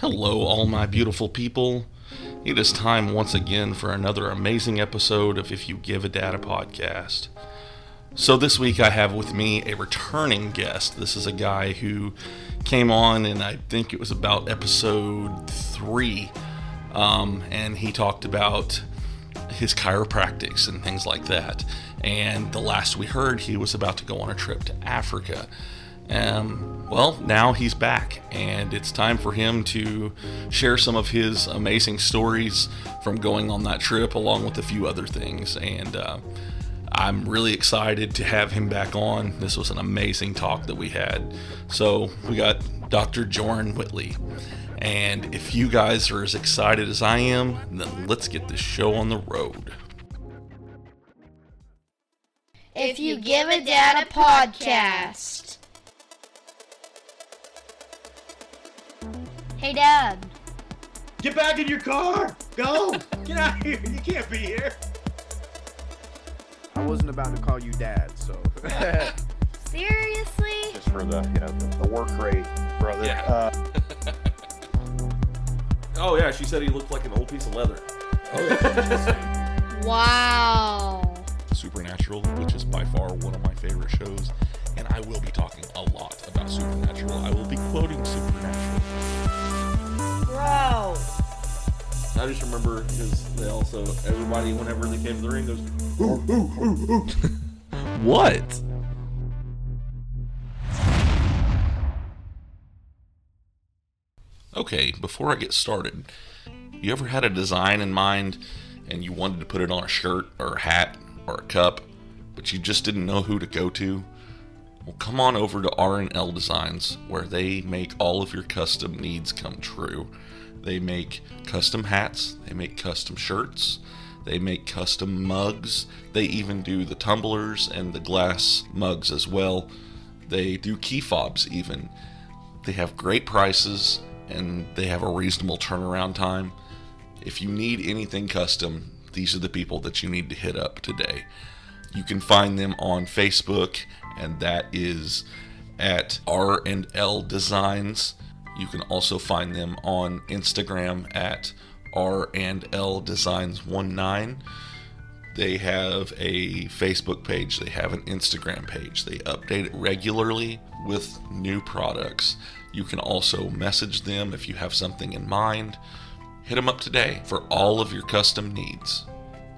Hello, all my beautiful people. It is time once again for another amazing episode of If You Give a Dad a podcast. So, this week I have with me a returning guest. This is a guy who came on, and I think it was about episode three, um, and he talked about his chiropractics and things like that. And the last we heard, he was about to go on a trip to Africa. Um, well, now he's back, and it's time for him to share some of his amazing stories from going on that trip, along with a few other things. And uh, I'm really excited to have him back on. This was an amazing talk that we had. So, we got Dr. Joren Whitley. And if you guys are as excited as I am, then let's get this show on the road. If you give a dad a podcast. Hey, Dad. Get back in your car! Go! Get out of here! You can't be here! I wasn't about to call you dad, so. Seriously? just for the you know the, the work rate, brother. Yeah. Uh, Oh, yeah, she said he looked like an old piece of leather. Oh. Wow. Supernatural, which is by far one of my favorite shows, and I will be talking a lot about Supernatural. I will be quoting Supernatural. Bro. I just remember because they also, everybody, whenever they came to the ring, goes, ooh, ooh, ooh, ooh. What? Okay, before I get started, you ever had a design in mind and you wanted to put it on a shirt or a hat or a cup, but you just didn't know who to go to? Well, come on over to R&L Designs where they make all of your custom needs come true. They make custom hats, they make custom shirts, they make custom mugs, they even do the tumblers and the glass mugs as well. They do key fobs even. They have great prices and they have a reasonable turnaround time. If you need anything custom, these are the people that you need to hit up today. You can find them on Facebook, and that is at R and L Designs. You can also find them on Instagram at R and L Designs 19. They have a Facebook page, they have an Instagram page. They update it regularly with new products. You can also message them if you have something in mind. Hit them up today for all of your custom needs.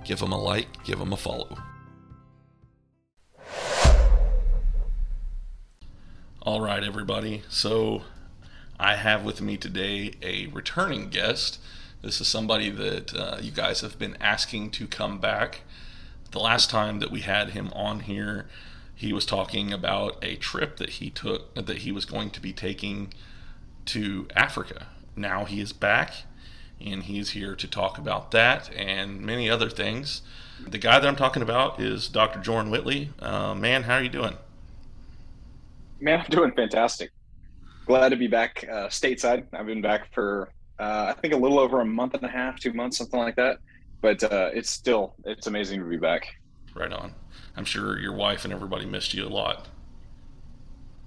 Give them a like, give them a follow. All right, everybody. So I have with me today a returning guest. This is somebody that uh, you guys have been asking to come back. The last time that we had him on here, he was talking about a trip that he took, that he was going to be taking to Africa. Now he is back and he's here to talk about that and many other things. The guy that I'm talking about is Dr. Joren Whitley. Uh, man, how are you doing? man, I'm doing fantastic. Glad to be back uh, stateside. I've been back for uh, I think a little over a month and a half, two months, something like that. But uh, it's still it's amazing to be back. Right on. I'm sure your wife and everybody missed you a lot.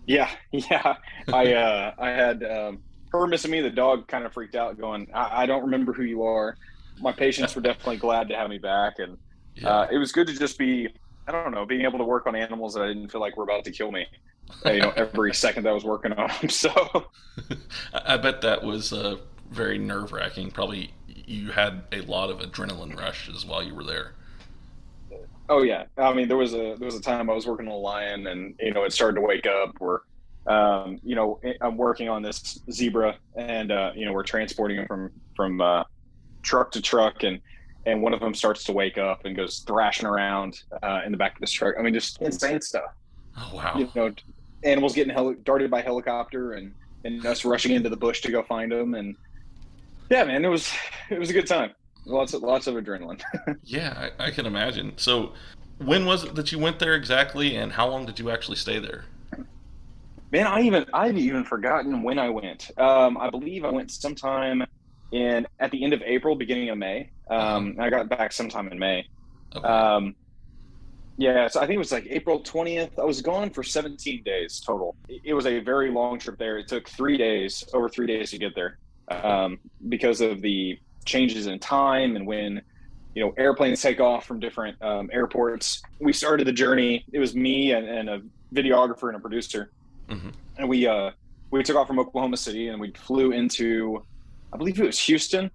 Yeah, yeah. I uh, I had um, her missing me. The dog kind of freaked out, going, I, I don't remember who you are. My patients were definitely glad to have me back, and uh, it was good to just be I don't know being able to work on animals that I didn't feel like were about to kill me. you know, every second that I was working on them. So I bet that was uh, very nerve wracking. Probably you had a lot of adrenaline rushes while you were there. Oh yeah, I mean there was a there was a time I was working on a lion, and you know it started to wake up. Where, um, you know, I'm working on this zebra, and uh, you know we're transporting them from from uh, truck to truck, and and one of them starts to wake up and goes thrashing around uh, in the back of this truck. I mean, just insane stuff. Oh wow! You know, animals getting heli- darted by helicopter, and and us rushing into the bush to go find them, and yeah, man, it was it was a good time. Lots of lots of adrenaline. Yeah, I, I can imagine. So, when was it that you went there exactly, and how long did you actually stay there? Man, I even I've even forgotten when I went. Um, I believe I went sometime in at the end of April, beginning of May. Um, I got back sometime in May. Okay. Um, yeah, so I think it was like April twentieth. I was gone for seventeen days total. It, was a very long trip there. It took three days, over three days to get there. um, because of the changes in time and when you know airplanes take off from different um, airports. We started the journey. It was me and, and a videographer and a producer, Mhm. and we uh, we took off from Oklahoma City and we flew into, I believe it was Houston.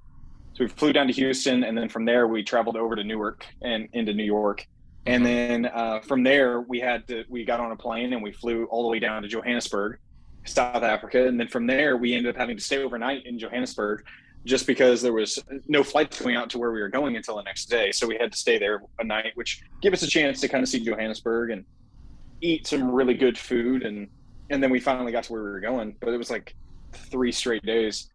So we flew down to Houston, and then from there we traveled over to Newark and into New York. And Mhm. then uh, from there we had to we got on a plane and we flew all the way down to Johannesburg, South Africa. And then from there we ended up having to stay overnight in Johannesburg, just because there was no flights going out to where we were going until the next day. So we had to stay there a night, which gave us a chance to kind of see Johannesburg and eat some really good food and and then we finally got to where we were going but it was like three straight days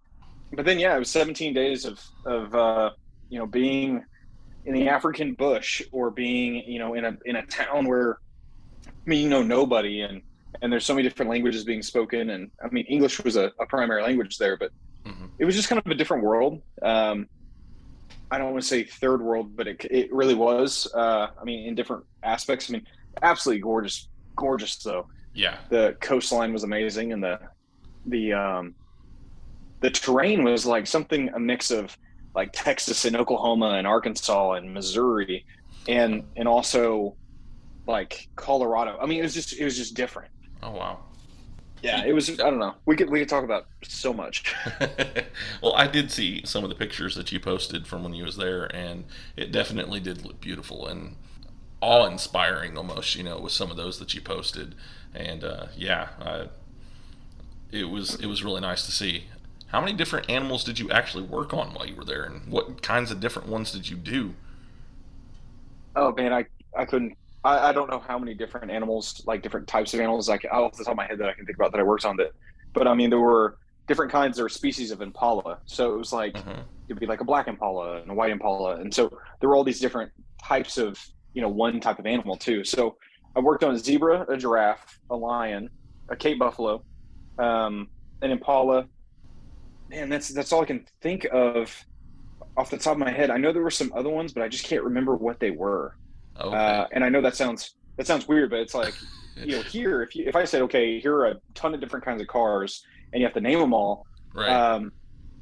but then yeah it was 17 days of of uh you know being in the african bush or being you know in a in a town where i mean you know nobody and and there's so many different languages being spoken and i mean english was a, a primary language there but Mhm. it was just kind of a different world um i don't want to say third world but it, it really was uh i mean in different aspects i mean absolutely gorgeous gorgeous though Yeah. the coastline was amazing and the the um the terrain was like something a mix of like Texas and Oklahoma and Arkansas and Missouri and and also like Colorado. I mean it was just it was just different. Oh wow. Yeah, it was I don't know. We could we could talk about so much. well, I did see some of the pictures that you posted from when you was there, and it definitely did look beautiful and awe-inspiring almost. You know, with some of those that you posted, and uh, yeah, I, it was it was really nice to see. How many different animals did you actually work on while you were there, and what kinds of different ones did you do? Oh man, I I couldn't. I, I don't know how many different animals, like different types of animals, like off the top of my head that I can think about that I worked on. That, but I mean, there were different kinds or species of impala. So it was like Mhm. it'd be like a black impala and a white impala, and so there were all these different types of you know one type of animal too. So I worked on a zebra, a giraffe, a lion, a Cape buffalo, um, an impala. Man, that's that's all I can think of off the top of my head. I know there were some other ones, but I just can't remember what they were. Okay. Uh, and I know that sounds that sounds weird, but it's like you know here if you if I said okay here are a ton of different kinds of cars and you have to name them all, right. um,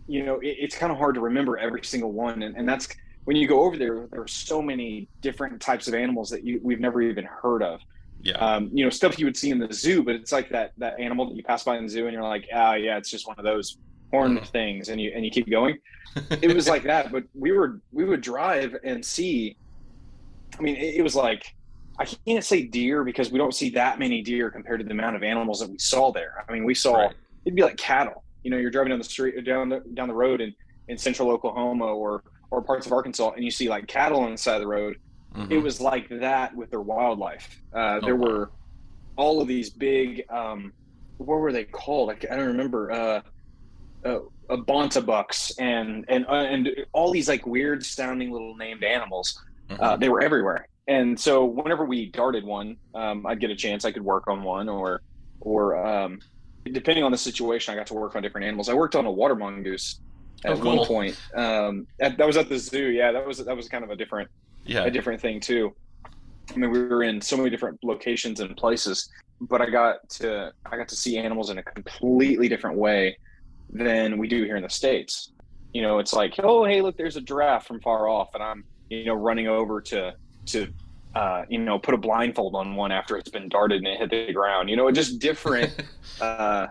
you know it, it's kind of hard to remember every single one, and, and that's when you go over there. There are so many different types of animals that you we've never even heard of. yeah. Um, you know stuff you would see in the zoo, but it's like that that animal that you pass by in the zoo and you're like, ah, yeah, it's just one of those horned Mhm. things, and you and you keep going it was like that but we were we would drive and see i mean it, it was like i can't say deer because we don't see that many deer compared to the amount of animals that we saw there i mean we saw Right. it'd be like cattle you know you're driving down the street down the down the road in in central oklahoma or or parts of arkansas and you see like cattle on the side of the road Mhm. it was like that with their wildlife uh, Oh, there wow. were all of these big um, what were they called? I, I don't remember. Uh, uh, uh, bonta bucks and and uh, and all these like weird sounding little named animals. Uh, they were everywhere. And so whenever we darted one, um, I'd get a chance. I could work on one, or or um, depending on the situation, I got to work on different animals. I worked on a water mongoose at Oh, cool. one point. Um, at, that was at the zoo. Yeah, that was that was kind of a different yeah. a different thing too. I mean, we were in so many different locations and places, but I got to I got to see animals in a completely different way than we do here in the states. You know, it's like, oh, hey, look, there's a giraffe from far off, and I'm you know running over to to uh, you know put a blindfold on one after it's been darted and it hit the ground. You know, just different, uh,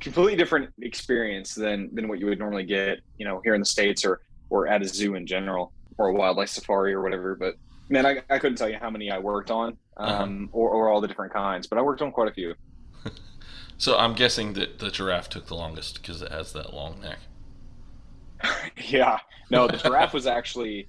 completely different experience than than what you would normally get. You know, here in the states or or at a zoo in general or a wildlife safari or whatever. But man, I, I couldn't tell you how many I worked on, um, or, or all the different kinds, but I worked on quite a few. So I'm guessing that the giraffe took the longest because it has that long neck. yeah, no, the giraffe was actually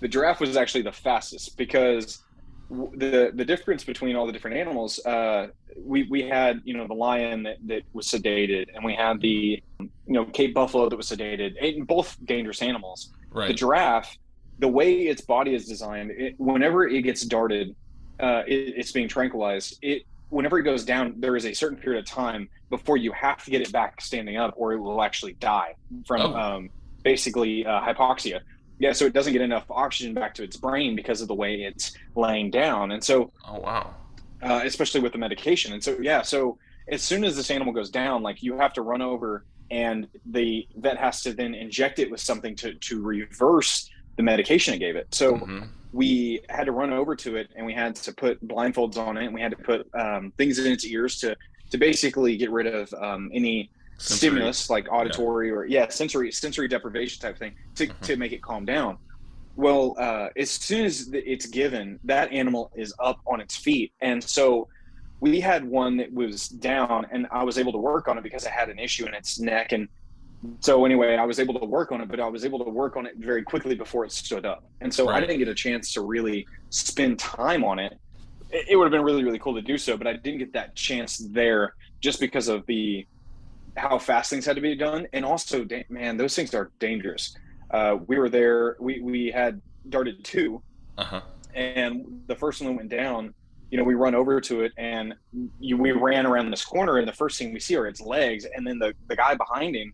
the giraffe was actually the fastest because the the difference between all the different animals, uh, we we had you know the lion that, that was sedated, and we had the you know Cape buffalo that was sedated, and both dangerous animals. Right. the giraffe, the way its body is designed, it, whenever it gets darted, uh, it, it's being tranquilized. It whenever it goes down, there is a certain period of time before you have to get it back standing up, or it will actually die from Oh. um, basically uh, hypoxia. Yeah, so it doesn't get enough oxygen back to its brain because of the way it's laying down, and so oh wow. uh, especially with the medication. And so, yeah, so as soon as this animal goes down, like you have to run over and the vet has to then inject it with something to to reverse the medication it gave it. So Mhm. We had to run over to it and we had to put blindfolds on it and we had to put um, things in its ears to to basically get rid of um, any Sensory. stimulus like auditory or yeah sensory sensory deprivation type thing to, Mhm. to make it calm down well uh, as soon as it's given that animal is up on its feet and so we had one that was down and i was able to work on it because i had an issue in its neck and so anyway i was able to work on it but i was able to work on it very quickly before it stood up. And so i didn't get a chance to really spend time on it. It, it would have been really really cool to do so but i didn't get that chance there just because of the how fast things had to be done. And also man those things are dangerous. Uh, we were there we, we had darted two. Uh-huh. and the first one went down. You know we run over to it and you, we ran around this corner and the first thing we see are its legs. And then the, the guy behind him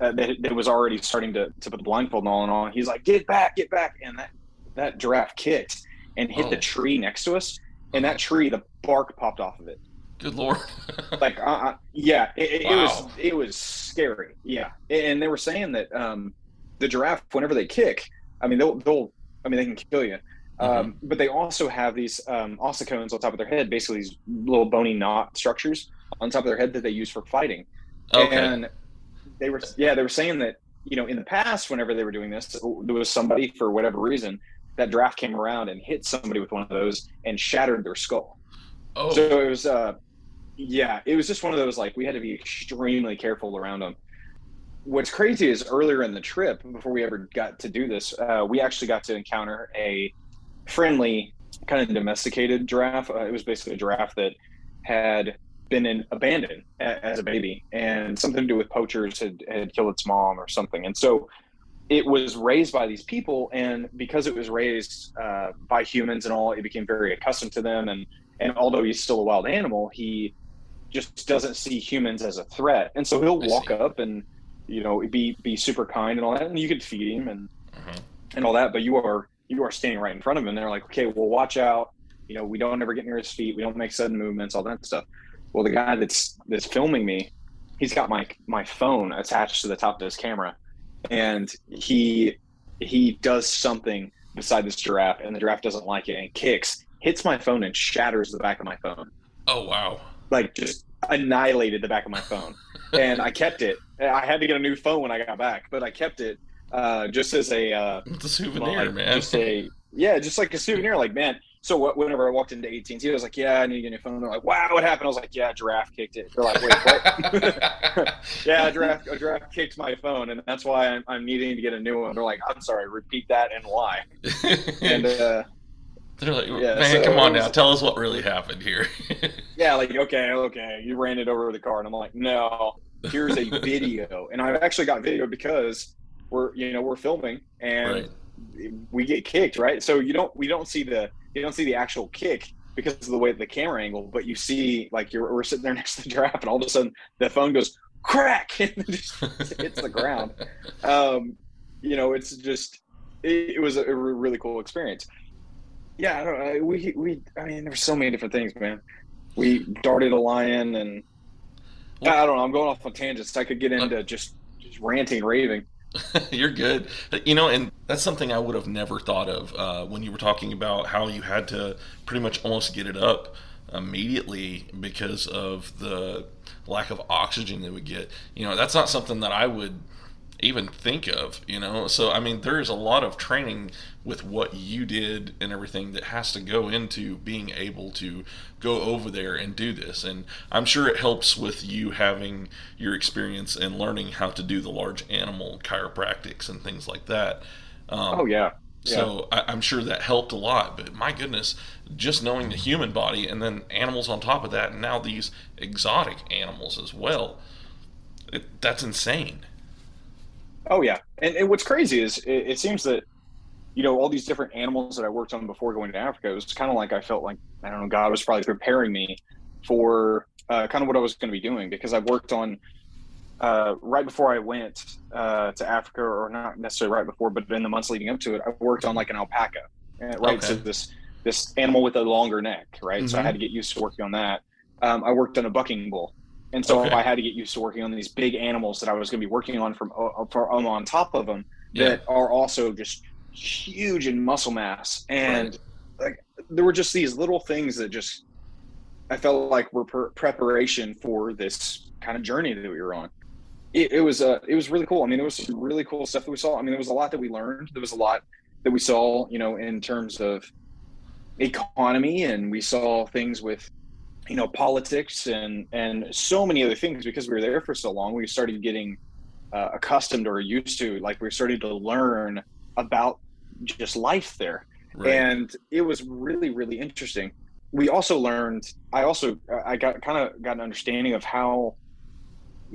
uh, that, that was already starting to, to put the blindfold and all and on. He's like get back get back. And that that giraffe kicked and hit the Oh. tree next to us and that tree the bark popped off of it. Good lord. like uh, uh, yeah it, it, it was it was scary. Yeah. And they were saying that um the giraffe whenever they kick i mean they'll they'll i mean they can kill you. Mm-hmm. um but they also have these um ossicones on top of their head basically these little bony knot structures on top of their head that they use for fighting. Okay. and they were yeah they were saying that you know in the past whenever they were doing this there was somebody for whatever reason that draft came around and hit somebody with one of those and shattered their skull oh. so it was, uh, yeah, it was just one of those like we had to be extremely careful around them. What's crazy is earlier in the trip, before we ever got to do this, uh, we actually got to encounter a friendly, kind of domesticated giraffe. Uh, it was basically a giraffe that had been in, abandoned a, as a baby, and something to do with poachers had, had killed its mom or something. And so it was raised by these people, and because it was raised uh, by humans and all, it became very accustomed to them. And and although he's still a wild animal, he just doesn't see humans as a threat. And so he'll I walk see. up and you know be be super kind and all that, and you could feed him and Mhm. and all that. But you are you are standing right in front of him. And they're like, okay, well, watch out. You know, we don't ever get near his feet. We don't make sudden movements, all that stuff. Well, the guy that's that's filming me, he's got my my phone attached to the top of his camera, and he he does something beside this giraffe, and the giraffe doesn't like it and kicks, hits my phone and shatters the back of my phone, Oh wow. like just annihilated the back of my phone. and I kept it. I had to get a new phone when I got back, but I kept it uh, just as a uh, It's a souvenir, like, man. Just a yeah, just like a souvenir. Like man. So what, whenever I walked into AT&T, I was like, "Yeah, I need to get a new phone." They're like, "Wow, what happened?" I was like, "Yeah, giraffe kicked it." They're like, "Wait, what?" yeah, a giraffe, a giraffe kicked my phone, and that's why I'm, I'm needing to get a new one. They're like, "I'm sorry, repeat that and why?" And uh, They're like, yeah, man, so come on was- now, tell us what really happened here. yeah, like okay, okay, you ran it over the car, and I'm like, "No, here's a video," and I've actually got video because we're you know we're filming and right. we get kicked, right? So you don't we don't see the you don't see the actual kick because of the way the camera angle, but you see like you're we're sitting there next to the giraffe, and all of a sudden the phone goes crack and it just hits the ground. Um, you know, it's just it, it was a, a really cool experience. Yeah, I don't know. We we I mean, there's so many different things, man. We darted a lion, and I don't know. I'm going off on tangents. I could get into just just ranting, raving. You're good. You know, and that's something I would have never thought of uh, when you were talking about how you had to pretty much almost get it up immediately because of the lack of oxygen they would get. You know, that's not something that I would even think of, you know. So I mean, there's a lot of training with what you did and everything that has to go into being able to go over there and do this. And I'm sure it helps with you having your experience and learning how to do the large animal chiropractics and things like that. Um, Oh yeah, so I, I'm sure that helped a lot. But my goodness, just knowing the human body and then animals on top of that, and now these exotic animals as well, it, that's insane. Oh yeah, and, and what's crazy is it, it seems that you know all these different animals that I worked on before going to Africa. It was kind of like I felt like I don't know God was probably preparing me for uh, kind of what I was going to be doing because I worked on uh, right before I went uh, to Africa, or not necessarily right before, but in the months leading up to it, I worked on like an alpaca, uh, right? So this this animal with a longer neck, right? So I Mhm. had to get used to working on that. Um, I worked on a bucking bull, and so Okay. I had to get used to working on these big animals that I was going to be working on from uh, for, um, on top of them Yeah. that are also just huge in muscle mass and like there were just these little things that just I felt like were per- preparation for this kind of journey that we were on. It, it was uh, it was really cool. I mean, there was some really cool stuff that we saw. I mean, there was a lot that we learned. There was a lot that we saw, you know, in terms of economy, and we saw things with, you know, politics and and so many other things because we were there for so long. We started getting uh, accustomed or used to, like, we started to learn about just life there Right. and it was really really interesting we also learned i also i got kind of got an understanding of how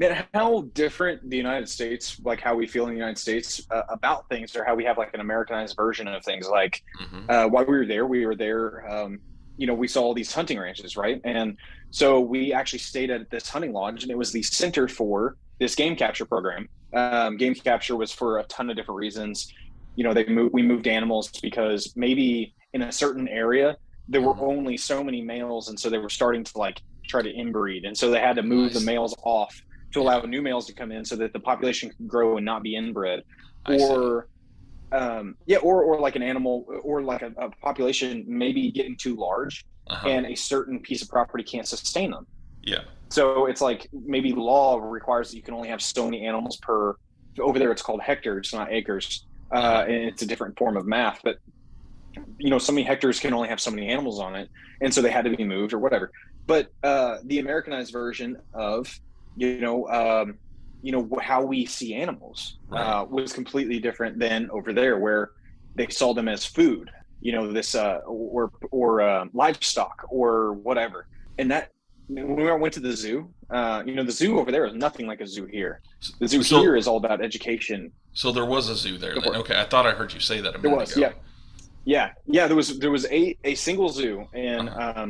man how different the united states like how we feel in the united states uh, about things or how we have like an americanized version of things like Mhm. uh, while we were there we were there um, you know we saw all these hunting ranches right and so we actually stayed at this hunting lodge and it was the center for this game capture program um, game capture was for a ton of different reasons you know they moved we moved animals because maybe in a certain area there were Mhm. only so many males and so they were starting to like try to inbreed and so they had to move Nice. the males off to allow new males to come in so that the population can grow and not be inbred. I or um, yeah or or like an animal or like a, a population maybe getting too large Uh-huh. and a certain piece of property can't sustain them. Yeah. so it's like maybe law requires that you can only have so many animals per over there it's called hectares not acres uh, and it's a different form of math but you know so many hectares can only have so many animals on it and so they had to be moved or whatever. But uh, the americanized version of you know um, you know how we see animals uh, was completely different than over there where they saw them as food you know this uh, or or uh, livestock or whatever and that when we went to the zoo uh, you know the zoo over there is nothing like a zoo here the zoo So- here is all about education So there was a zoo there. Then. Okay, I thought I heard you say that a There minute was, ago. yeah. Yeah, yeah. There was there was a a single zoo, and Uh-huh. um,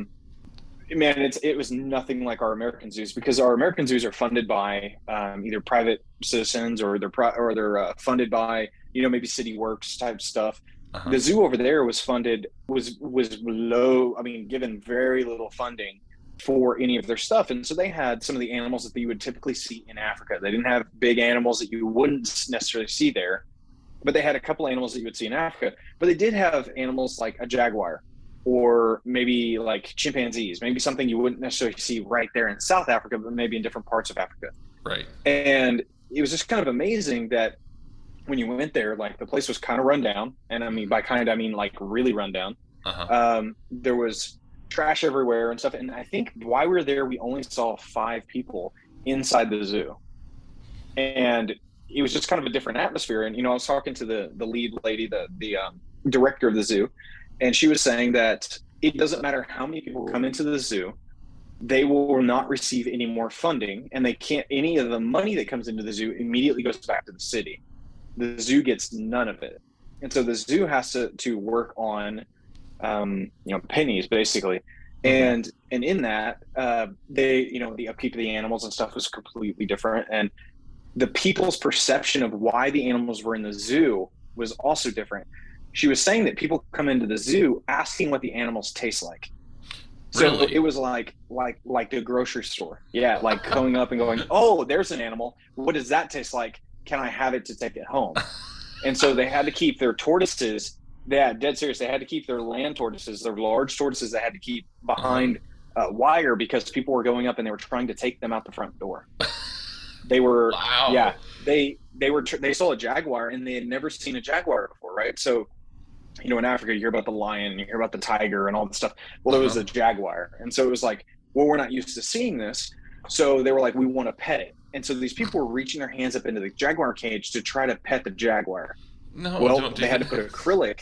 man, it's it was nothing like our American zoos because our American zoos are funded by um, either private citizens or they're pri- or they're uh, funded by you know maybe city works type stuff. Uh-huh. The zoo over there was funded was was low. I mean, given very little funding for any of their stuff, and so they had some of the animals that you would typically see in Africa. They didn't have big animals that you wouldn't necessarily see there, but they had a couple animals that you would see in Africa. But they did have animals like a jaguar, or maybe like chimpanzees, maybe something you wouldn't necessarily see right there in South Africa, but maybe in different parts of Africa. Right. and it was just kind of amazing that when you went there like the place was kind of run down. And i mean by kind i mean like really run down. Uh-huh. um, there was trash everywhere and stuff. And i think while we were there we only saw five people inside the zoo. And it was just kind of a different atmosphere. And you know i was talking to the the lead lady the the um, director of the zoo and she was saying that it doesn't matter how many people come into the zoo they will not receive any more funding and they can't any of the money that comes into the zoo immediately goes back to the city. The zoo gets none of it. And so the zoo has to to work on um, you know pennies basically. And and in that uh, they you know the upkeep of the animals and stuff was completely different. And the people's perception of why the animals were in the zoo was also different she was saying that people come into the zoo asking what the animals taste like. So Really? it was like like like the grocery store. Yeah like going up and going oh there's an animal. What does that taste like? Can i have it to take it home? And so they had to keep their tortoises they had dead serious they had to keep their land tortoises their large tortoises they had to keep behind uh, wire because people were going up and they were trying to take them out the front door. They were Wow. yeah they they were tr- they saw a jaguar and they had never seen a jaguar before right? So you know in africa you hear about the lion you hear about the tiger and all this stuff. Well it was Uh-huh. a jaguar. And so it was like well we're not used to seeing this. So they were like we want to pet it. And so these people were reaching their hands up into the jaguar cage to try to pet the jaguar. No. well do they had to put acrylic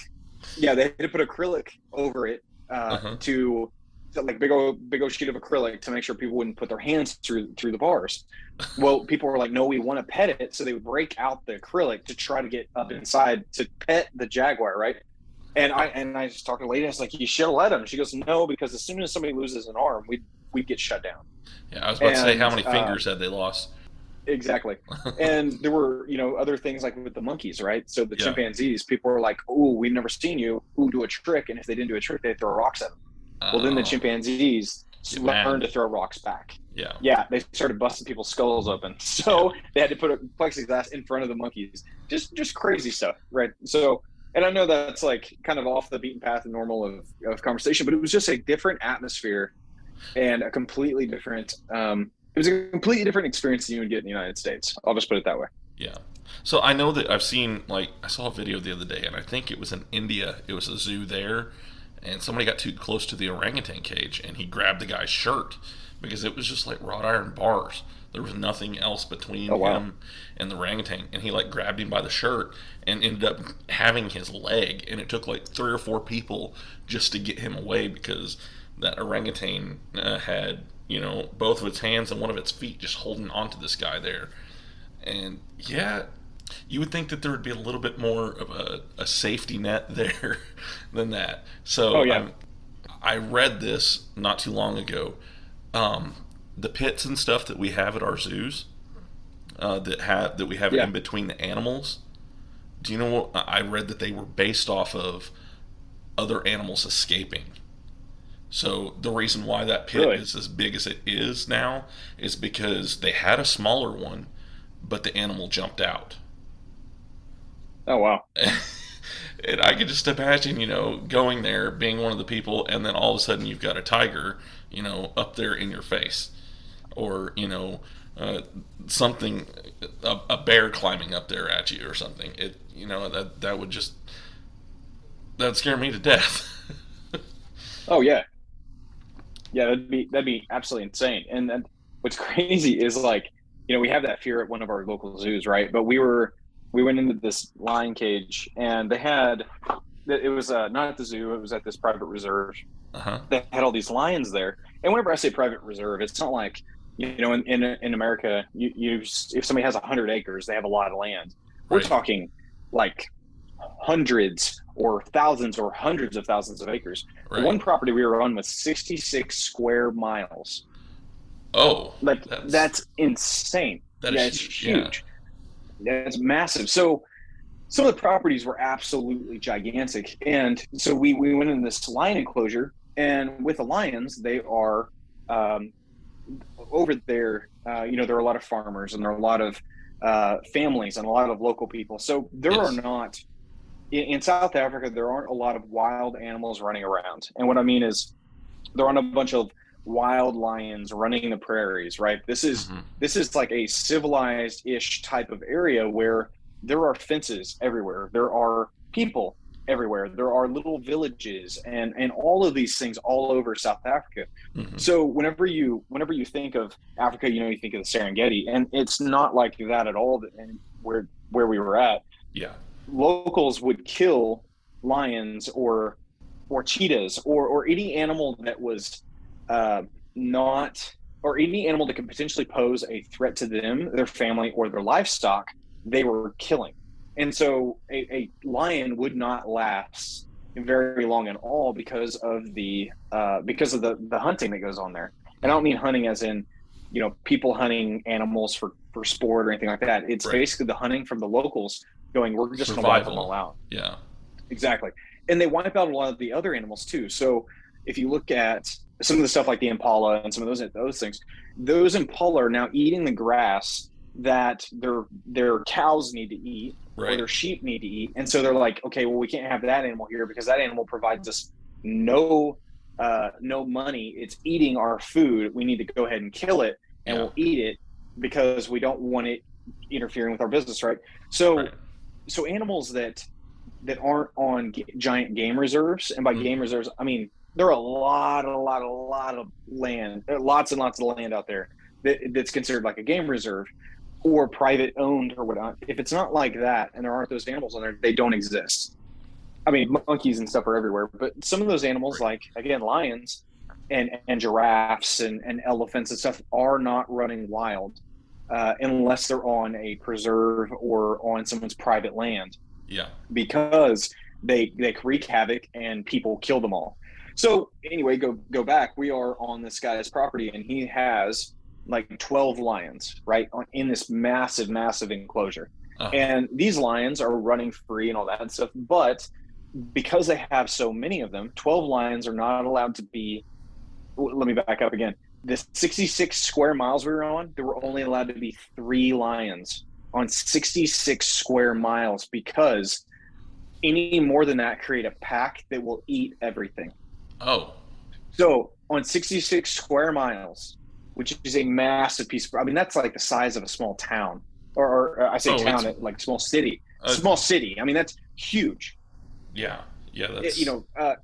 yeah they had to put acrylic over it uh, Uh-huh. to to, like big old big old sheet of acrylic to make sure people wouldn't put their hands through through the bars. Well people were like no we want to pet it. So they would break out the acrylic to try to get up inside to pet the jaguar right and i and i just talked to the lady i was like you should have let him she goes no because as soon as somebody loses an arm we'd we'd get shut down Yeah, I was about to say how and, many uh, fingers had they lost? exactly and there were you know other things like with the monkeys right so the Yeah. chimpanzees people were like oh we've never seen you Who do a trick and if they didn't do a trick they throw rocks at them well then the Oh, chimpanzees learned to throw rocks back Yeah. yeah, they started busting people's skulls open. So they had to put a plexiglass in front of the monkeys. Just just crazy stuff, right? So, and I know that's like kind of off the beaten path and normal of, of conversation, but it was just a different atmosphere and a completely different. Um, it was a completely different experience than you would get in the United States. I'll just put it that way. Yeah. So I know that I've seen like I saw a video the other day, and I think it was in India. It was a zoo there, and somebody got too close to the orangutan cage, and he grabbed the guy's shirt because it was just like wrought iron bars. There was nothing else between Oh, wow. him and the orangutan, and he like grabbed him by the shirt and ended up having his leg, and it took like three or four people just to get him away because that orangutan uh, had you know both of its hands and one of its feet just holding onto this guy there, and yeah. You would think that there would be a little bit more of a, a safety net there than that. So Oh, yeah. I'm- I read this not too long ago. Um, the pits and stuff that we have at our zoos, uh, that have that we have Yeah. in between the animals. Do you know what I read that they were based off of other animals escaping? So the reason why that pit Really? is as big as it is now is because they had a smaller one, but the animal jumped out. Oh wow! and I could just imagine, you know, going there, being one of the people, and then all of a sudden you've got a tiger, you know, up there in your face, or you know, uh, something, a, a bear climbing up there at you, or something. It, you know, that that would just that would scare me to death. Oh yeah, yeah. That'd be that'd be absolutely insane. And then what's crazy is like, you know, we have that fear at one of our local zoos, right? But we were we went into this lion cage, and they had it was uh, not at the zoo; it was at this private reserve. uh huh. They had all these lions there. And whenever I say private reserve, it's not like you know in in, in America, you, you if somebody has hundred acres, they have a lot of land. We're Right. talking like hundreds or thousands or hundreds of thousands of acres. Right. one property we were on was 66 square miles. oh, Like That's- that's, insane. that yeah, is huge. Yeah, it's massive. So some of the properties were absolutely gigantic, and so we we went in this lion enclosure, and with the lions, they are um, over there. Uh, you know, there are a lot of farmers, and there are a lot of uh, families, and a lot of local people. So there Yes. are not in, in South Africa. There aren't a lot of wild animals running around, and what I mean is there aren't a bunch of wild lions running the prairies. Right? This is Mhm. this is like a civilized ish type of area where there are fences everywhere there are people everywhere there are little villages and and all of these things all over south africa Mhm. so whenever you whenever you think of africa you know you think of the serengeti and it's not like that at all and where where we were at Yeah. locals would kill lions or or cheetahs or or any animal that was uh, not or any animal that could potentially pose a threat to them, their family, or their livestock, they were killing. And so a, a lion would not last very long at all because of the uh, because of the the hunting that goes on there. And I don't mean hunting as in you know people hunting animals for for sport or anything like that. It's Right. basically the hunting from the locals going, we're just going to wipe them all out. Yeah. Exactly. And they wipe out a lot of the other animals too. So if you look at some of the stuff like the impala and some of those those things, those impala are now eating the grass that their their cows need to eat or their sheep need to eat. And so they're like, okay, well we can't have that animal here because that animal provides us no uh, no money. It's eating our food. We need to go ahead and kill it and Yeah. we'll eat it because we don't want it interfering with our business, right? So Right. so animals that that aren't on g- giant game reserves and by Mhm. game reserves i mean there are a lot a lot a lot of land there are lots and lots of land out there that, that's considered like a game reserve or private owned or whatnot if it's not like that and there aren't those animals on there they don't exist i mean monkeys and stuff are everywhere but some of those animals like again lions and and giraffes and, and elephants and stuff are not running wild uh, unless they're on a preserve or on someone's private land Yeah. because they they wreak havoc and people kill them all. So anyway, go go back. We are on this guy's property, and he has like twelve lions right on, in this massive, massive enclosure. Uh, And these lions are running free and all that stuff. But because they have so many of them, twelve lions are not allowed to be. Let me back up again. the 66 square miles we were on, there were only allowed to be three lions on 66 square miles because any more than that create a pack that will eat everything. Oh, So on 66 square miles, which is a massive piece of, I mean, that's like the size of a small town, or, or I say Oh, town, like small city, uh, small city. I mean, that's huge. yeah, yeah. It- That's you know, uh,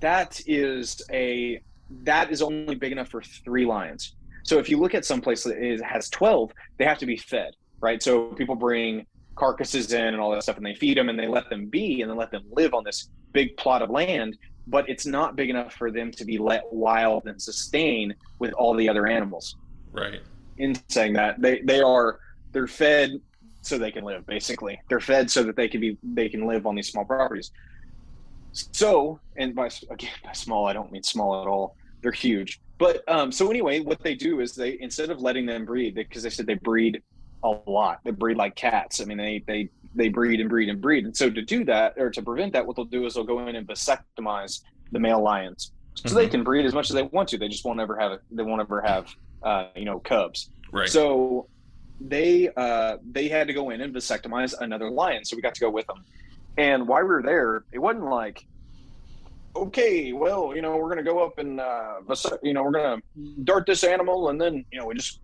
that is a that is only big enough for three lions. So if you look at some place that is, has 12, they have to be fed, right? So people bring carcasses in and all that stuff and they feed them and they let them be and then let them live on this big plot of land, but it's not big enough for them to be let wild and sustain with all the other animals. right. In saying that, they they are they're fed so they can live basically. They're fed so that they can be they can live on these small properties. So, and by again by small, I don't mean small at all. They're huge. But um, so anyway, what they do is they instead of letting them breed, because they said they breed a lot. They breed like cats. I mean, they they they breed and breed and breed. And so to do that or to prevent that, what they'll do is they'll go in and vasectomize the male lions, so they Mhm. can breed as much as they want to. They just won't ever have it. They won't ever have uh, you know cubs. Right. So they uh, they had to go in and vasectomize another lion. So we got to go with them. And while we were there, it wasn't like, okay, well, you know, we're gonna go up and uh, you know, we're gonna dart this animal, and then you know, we just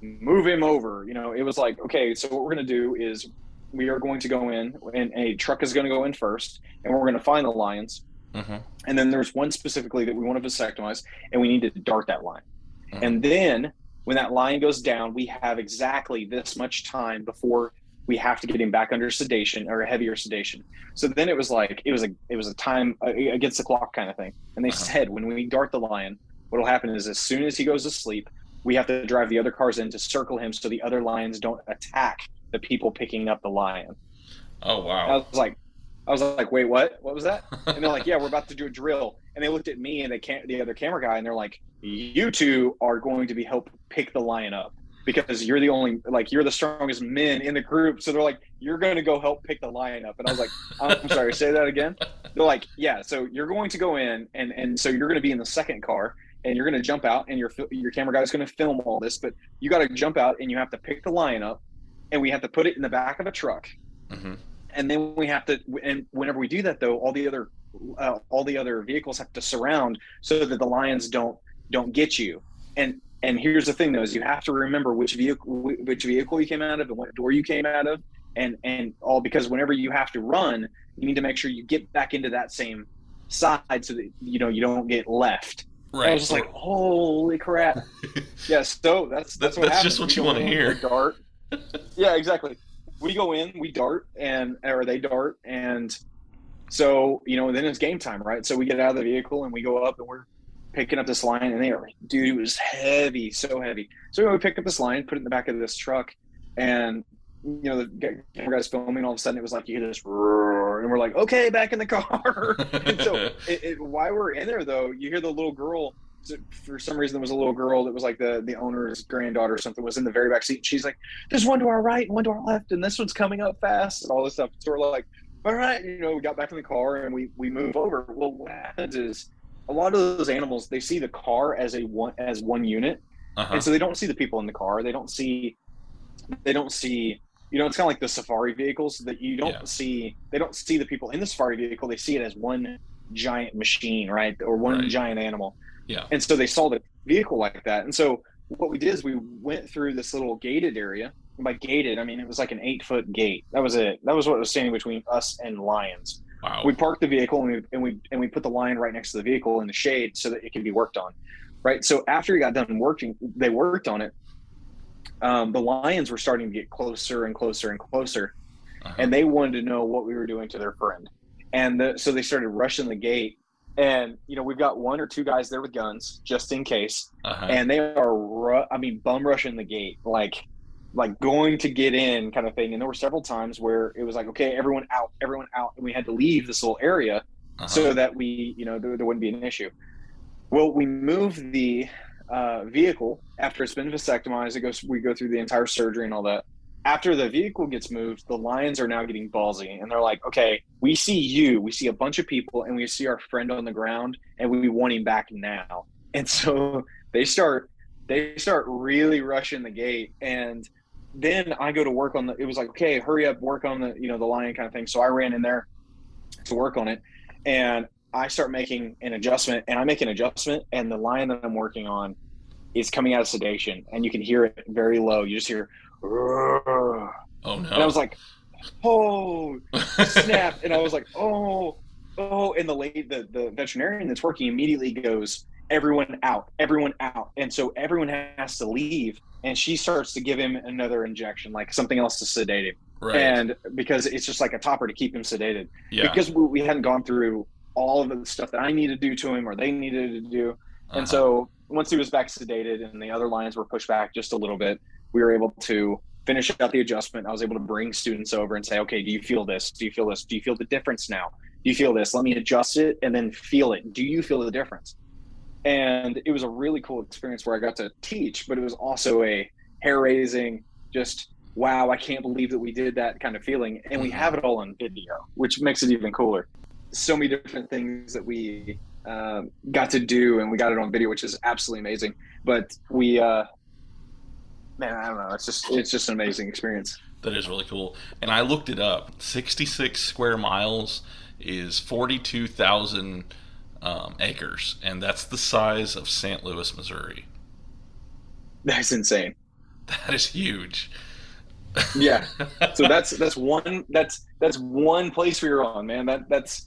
move him over. You know, it was like, okay, so what we're gonna do is we are going to go in, and a truck is going to go in first, and we're going to find the lions. Mhm. And then there's one specifically that we want to vasectomize, and we need to dart that lion. Mhm. And then when that lion goes down, we have exactly this much time before we have to get him back under sedation or a heavier sedation. So then it was like it was a it was a time uh, against the clock kind of thing. And they Uh-huh. said when we dart the lion, what will happen is as soon as he goes to sleep, we have to drive the other cars in to circle him so the other lions don't attack the people picking up the lion. Oh wow. I was like, I was like, wait, what? What was that? And they're like, yeah, we're about to do a drill. And they looked at me and they can't, the other camera guy, and they're like, you two are going to be help pick the lion up because you're the only, like, you're the strongest men in the group. So they're like, you're going to go help pick the lion up. And I was like, I'm sorry, say that again. They're like, yeah, so you're going to go in and, and so you're going to be in the second car and you're going to jump out and your, your camera guy is going to film all this, but you got to jump out and you have to pick the lion up and we have to put it in the back of a truck hmm and then we have to and whenever we do that though all the other uh, all the other vehicles have to surround so that the lions don't don't get you and and here's the thing though is you have to remember which vehicle which vehicle you came out of and what door you came out of and and all because whenever you have to run you need to make sure you get back into that same side so that you know you don't get left Right. I was just like, holy crap. yeah, so that's that's That- what that's just what you wanna hear. we Dart. yeah, exactly. We go in, we dart, and or they dart, and so you know, then it's game time, right? So we get out of the vehicle and we go up and we're picking up this line, and they are, dude, it was heavy, so heavy. So we pick up this line, put it in the back of this truck, and you know, the camera guy's filming. All of a sudden, it was like you hear this roar, and we're like, okay, back in the car. and so, it, it, while we're in there, though, you hear the little girl. For some reason, there was a little girl that was like the the owner's granddaughter or something was in the very back seat. She's like, "There's one to our right and one to our left, and this one's coming up fast," and all this stuff. So we're like, "All right," you know, we got back in the car and we we move over. Well, what happens is a lot of those animals they see the car as a one as one unit, uh-huh. and so they don't see the people in the car. They don't see, they don't see. You know, it's kind of like the safari vehicles that you don't Yeah. see. They don't see the people in the safari vehicle. They see it as one giant machine, right, or one Right. giant animal. Yeah. And so they saw the vehicle like that. And so what we did is we went through this little gated area. And by gated, I mean it was like an eight foot gate. That was it. That was what was standing between us and lions. wow. We parked the vehicle and we and we and we put the lion right next to the vehicle in the shade so that it could be worked on. Right. So after he got done working, they worked on it. Um, the lions were starting to get closer and closer and closer, Uh-huh. and they wanted to know what we were doing to their friend. And the, so they started rushing the gate. And you know we've got one or two guys there with guns just in case, uh-huh. and they are ru- I mean bum rushing the gate like like going to get in kind of thing. And there were several times where it was like okay everyone out everyone out, and we had to leave this little area uh-huh. so that we, you know, there, there wouldn't be an issue. Well, we move the uh, vehicle after it's been vasectomized. It goes, we go through the entire surgery and all that. After the vehicle gets moved, the lions are now getting ballsy, and they're like, "Okay, we see you, we see a bunch of people, and we see our friend on the ground, and we want him back now." And so they start they start really rushing the gate and then I go to work on the it was like okay hurry up work on the you know the lion kind of thing so I ran in there to work on it and I start making an adjustment and I make an adjustment and the lion that I'm working on is coming out of sedation and you can hear it very low you just hear. Oh no. and I was like oh snap and I was like oh oh and the late the, the veterinarian that's working immediately goes everyone out everyone out and so everyone has to leave and she starts to give him another injection like something else to sedate him right. and because it's just like a topper to keep him sedated yeah. because we, we hadn't gone through all of the stuff that I needed to do to him or they needed to do Uh-huh. and so once he was back sedated and the other lines were pushed back just a little bit, we were able to finish out the adjustment. I was able to bring students over and say, okay, do you feel this? Do you feel this? Do you feel the difference now? Do you feel this? Let me adjust it and then feel it. Do you feel the difference? And it was a really cool experience where I got to teach, but it was also a hair raising, just wow, I can't believe that we did that kind of feeling. And we have it all on video, which makes it even cooler. So many different things that we um, got to do, and we got it on video, which is absolutely amazing. But we, uh, man, I don't know. It's just it's just an amazing experience. That is really cool. And I looked it up. 66 square miles is 42,000 um, acres, and that's the size of St. Louis, Missouri. That's insane. That is huge. Yeah. So that's that's one that's that's one place we were on, man. That that's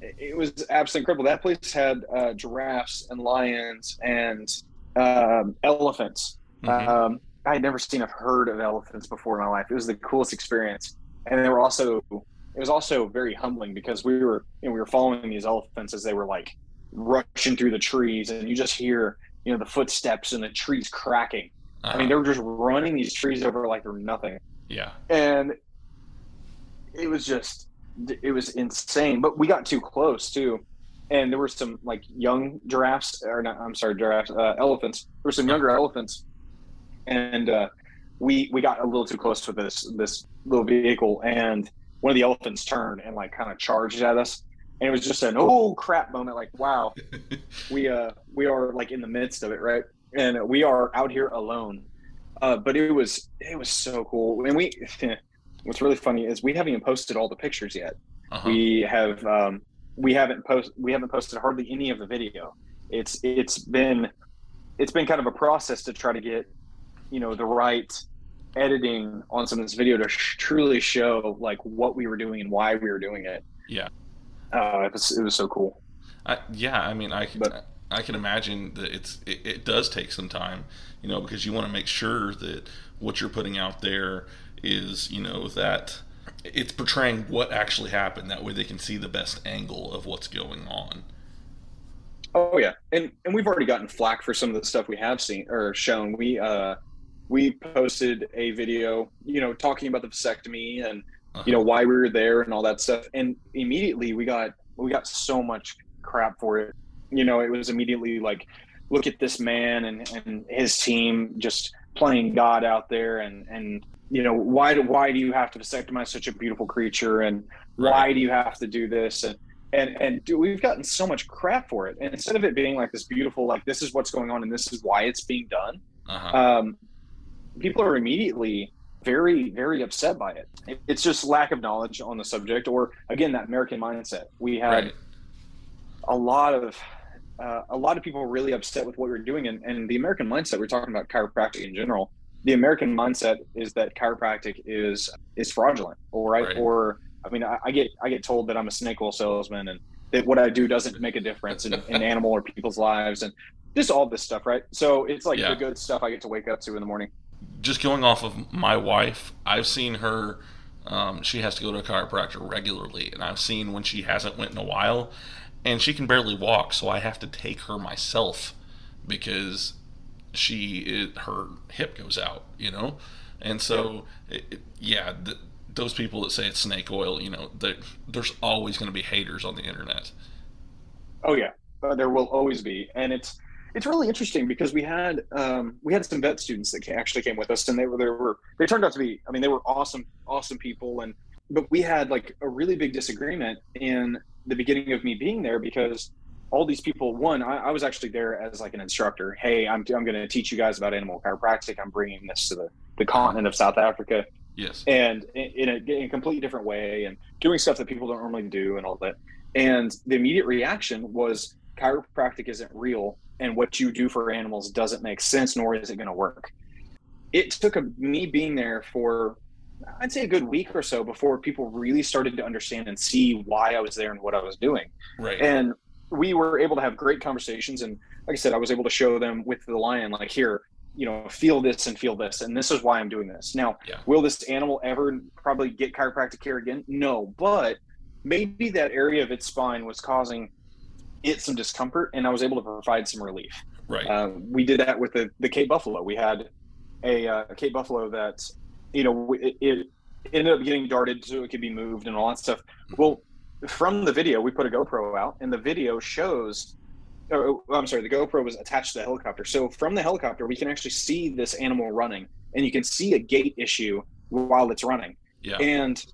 it was absolutely incredible. That place had uh, giraffes and lions and um, elephants. Mhm. Um, I had never seen a herd of elephants before in my life. It was the coolest experience, and they were also it was also very humbling because we were you know, we were following these elephants as they were like rushing through the trees, and you just hear you know the footsteps and the trees cracking. I mean, Uh-huh. they were just running these trees over like they're nothing yeah. and it was just it was insane but we got too close too and there were some like young giraffes or not i'm sorry giraffes uh, elephants there were some younger elephants and uh, we we got a little too close to this this little vehicle and one of the elephants turned and like kind of charged at us. And it was just an oh crap moment like wow. We uh we are like in the midst of it right? And we are out here alone. Uh but it was it was so cool. And we what's really funny is we haven't even posted all the pictures yet. Uh-huh. we have um we haven't post we haven't posted hardly any of the video. It's it's been it's been kind of a process to try to get you know the right editing on some of this video to sh- truly show like what we were doing and why we were doing it Yeah. uh it was, it was so cool I, yeah, I mean, I can, But- I can imagine that it's it, it does take some time, you know, because you want to make sure that what you're putting out there is, you know, that it's portraying what actually happened. That way, they can see the best angle of what's going on. Oh yeah, and and we've already gotten flack for some of the stuff we have seen or shown. We uh we posted a video, you know, talking about the vasectomy and you know why we were there and all that stuff. And immediately we got we got so much crap for it. You know, it was immediately like, look at this man and and his team just playing God out there and and you know why do why do you have to vasectomize such a beautiful creature and why do you have to do this and and and dude, we've gotten so much crap for it and instead of it being like this beautiful like this is what's going on and this is why it's being done Uh-huh. um, people are immediately very very upset by it It- it's just lack of knowledge on the subject or again that american mindset we had right. a lot of uh, a lot of people really upset with what we're doing and, and the american mindset we're talking about chiropractic in general the american mindset is that chiropractic is is fraudulent or right, Right. or i mean I, I get i get told that i'm a snake oil salesman and that what i do doesn't make a difference in, in animal or people's lives and just all this stuff right so it's like Yeah. the good stuff i get to wake up to in the morning Just going off of my wife, I've seen her. Um, she has to go to a chiropractor regularly, and I've seen when she hasn't went in a while, and she can barely walk, so I have to take her myself because she it, her hip goes out, you know, and so it, it- yeah, th- those people that say it's snake oil, you know, there's always going to be haters on the internet. Oh yeah, uh, there will always be, and it's it's really interesting because we had um, we had some vet students that actually came with us, and they were they were they turned out to be I mean they were awesome awesome people, and but we had like a really big disagreement in the beginning of me being there because all these people. One, I, I was actually there as like an instructor. Hey, I'm I'm going to teach you guys about animal chiropractic. I'm bringing this to the the continent of South Africa Yes. and in in a, in a completely different way and doing stuff that people don't normally do and all that. And the immediate reaction was chiropractic isn't real and what you do for animals doesn't make sense nor is it going to work. It took a, me being there for I'd say a good week or so before people really started to understand and see why I was there and what I was doing. Right. And we were able to have great conversations. And like I said, I was able to show them with the lion, like, here, you know, feel this and feel this. And this is why I'm doing this. Now, Yeah. will this animal ever probably get chiropractic care again? No, but maybe that area of its spine was causing it some discomfort and I was able to provide some relief. right. Uh, we did that with the, the Cape Buffalo. We had a, uh, a Cape Buffalo that, you know, it, it ended up getting darted so it could be moved and all that stuff. Well, from the video, we put a GoPro out, and the video shows. Oh, I'm sorry, the GoPro was attached to the helicopter. So from the helicopter, we can actually see this animal running, and you can see a gait issue while it's running. yeah. And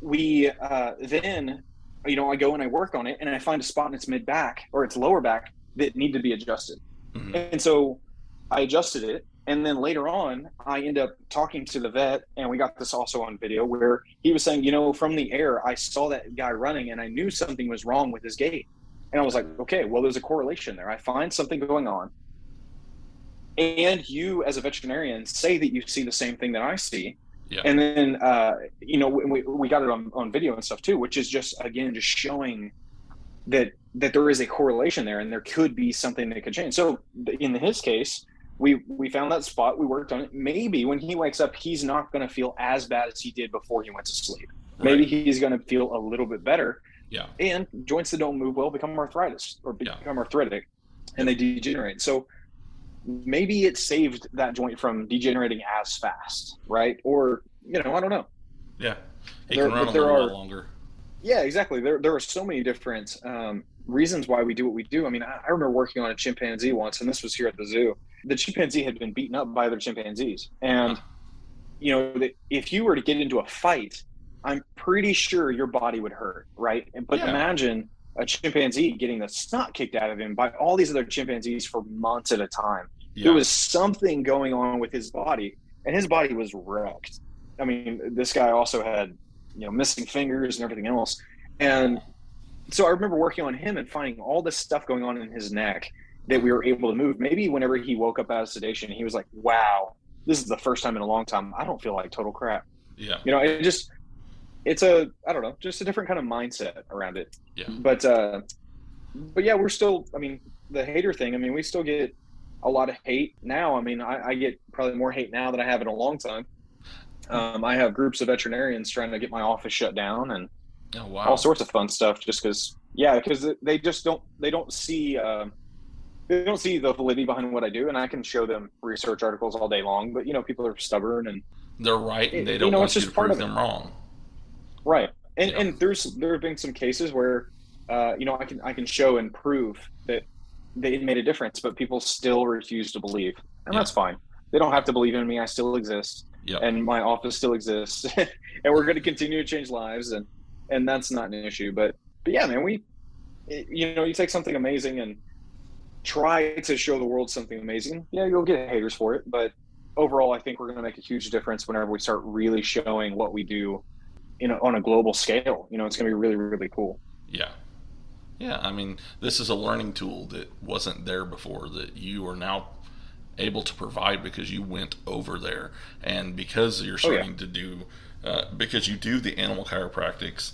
we uh, then, you know, I go and I work on it, and I find a spot in its mid back or its lower back that need to be adjusted. Mhm. And so I adjusted it. And then later on, I end up talking to the vet, and we got this also on video where he was saying, you know, from the air, I saw that guy running and I knew something was wrong with his gait. And I was like, okay, well, there's a correlation there. I find something going on. And you, as a veterinarian, say that you see the same thing that I see. Yeah. And then, uh, you know, we, we got it on, on video and stuff too, which is just, again, just showing that that there is a correlation there and there could be something that could change. So in his case, we we found that spot, we worked on it. Maybe when he wakes up, he's not going to feel as bad as he did before he went to sleep. Maybe he's going to feel a little bit better. Yeah. And joints that don't move well become arthritis or Yeah. become arthritic and they degenerate. So maybe it saved that joint from degenerating as fast, right? Or, you know, I don't know. Yeah. He There- can run a there are- longer. Yeah, exactly. There, there are so many different um, reasons why we do what we do. I mean, I, I remember working on a chimpanzee once, and this was here at the zoo. The chimpanzee had been beaten up by other chimpanzees, and you know, if you were to get into a fight, I'm pretty sure your body would hurt, right? And- But Yeah. imagine a chimpanzee getting the snot kicked out of him by all these other chimpanzees for months at a time. Yeah. There was something going on with his body, and his body was wrecked. I mean, this guy also had, you know, missing fingers and everything else. And so I remember working on him and finding all this stuff going on in his neck that we were able to move. Maybe whenever he woke up out of sedation, he was like, wow, this is the first time in a long time I don't feel like total crap. yeah. You know, it just, it's a, I don't know, just a different kind of mindset around it. Yeah. But, uh, but yeah, we're still, I mean, the hater thing, I mean, we still get a lot of hate now. I mean, I, I get probably more hate now than I have in a long time. Um, I have groups of veterinarians trying to get my office shut down and Oh wow. all sorts of fun stuff just because, yeah, because they just don't, they don't see, um, they don't see the validity behind what I do. And I can show them research articles all day long, but you know, people are stubborn and They're right, and they You don't know, want it's you to prove them wrong. Right. And Yeah. and there's there have been some cases where uh, you know I can I can show and prove that they made a difference, but people still refuse to believe, and Yeah. that's fine. They don't have to believe in me. I still exist, Yeah. and my office still exists, and we're going to continue to change lives, and and that's not an issue. But but yeah, man, we you know you take something amazing and try to show the world something amazing. Yeah, you'll get haters for it, but overall, I think we're going to make a huge difference whenever we start really showing what we do you know, on a global scale. You know, it's going to be really, really cool. Yeah. Yeah, I mean, this is a learning tool that wasn't there before that you are now able to provide because you went over there and because you're Oh, yeah. starting to do uh, because you do the animal chiropractics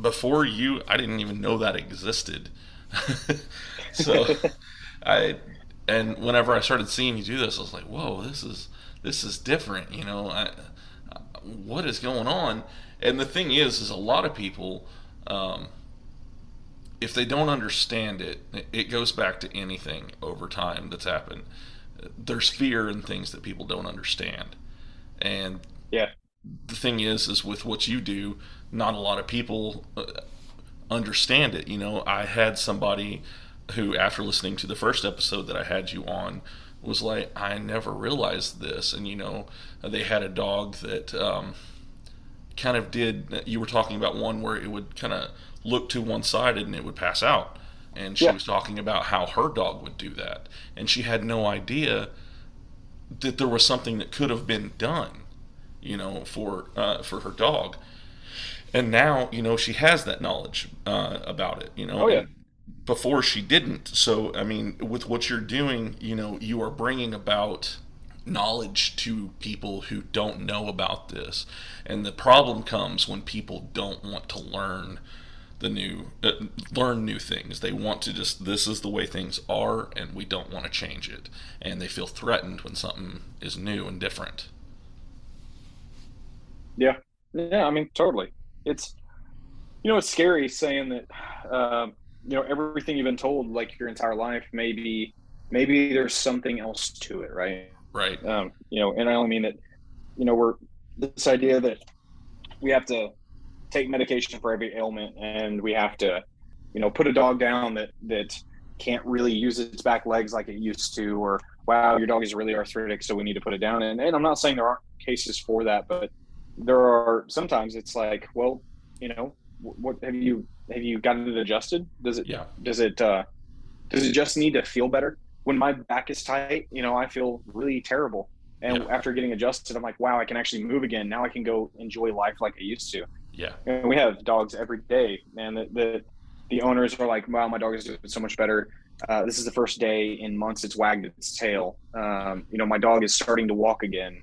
before you I didn't even know that existed. so I and whenever I started seeing you do this I was like, "Whoa, this is this is different, you know. I, what is going on?" And the thing is is a lot of people um, if they don't understand it, it goes back to anything over time that's happened. There's fear in things that people don't understand. And Yeah. the thing is, is with what you do, not a lot of people uh, understand it. You know, I had somebody who, after listening to the first episode that I had you on, was like, I never realized this. And, you know, they had a dog that um, kind of did, you were talking about one where it would kind of look to one sided and it would pass out. and she Yeah. was talking about how her dog would do that, and she had no idea that there was something that could have been done, you know, for uh, for her dog. And now, you know, she has that knowledge uh, about it. You know, Oh, yeah. before she didn't. So, I mean, with what you're doing, you know, you are bringing about knowledge to people who don't know about this. And the problem comes when people don't want to learn the new uh, learn new things. They want to just this is the way things are and we don't want to change it. And they feel threatened when something is new and different. Yeah, yeah. I mean, totally. It's you know, it's scary saying that um, you know everything you've been told like your entire life. Maybe maybe there's something else to it, right? Right. Um, you know, and I only mean that you know we're this idea that we have to take medication for every ailment, and we have to you know put a dog down that that can't really use its back legs like it used to, or wow, your dog is really arthritic, so we need to put it down. And, and I'm not saying there aren't cases for that, but there are sometimes it's like, well, you know, what have you have you gotten it adjusted? Does it Yeah. does it uh, does it just need to feel better? When my back is tight, you know, I feel really terrible. And Yeah. after getting adjusted, I'm like, wow, I can actually move again. Now I can go enjoy life like I used to. Yeah. And we have dogs every day, and the the, the owners are like, wow, my dog is doing so much better. Uh, this is the first day in months it's wagged its tail. Um, you know, my dog is starting to walk again.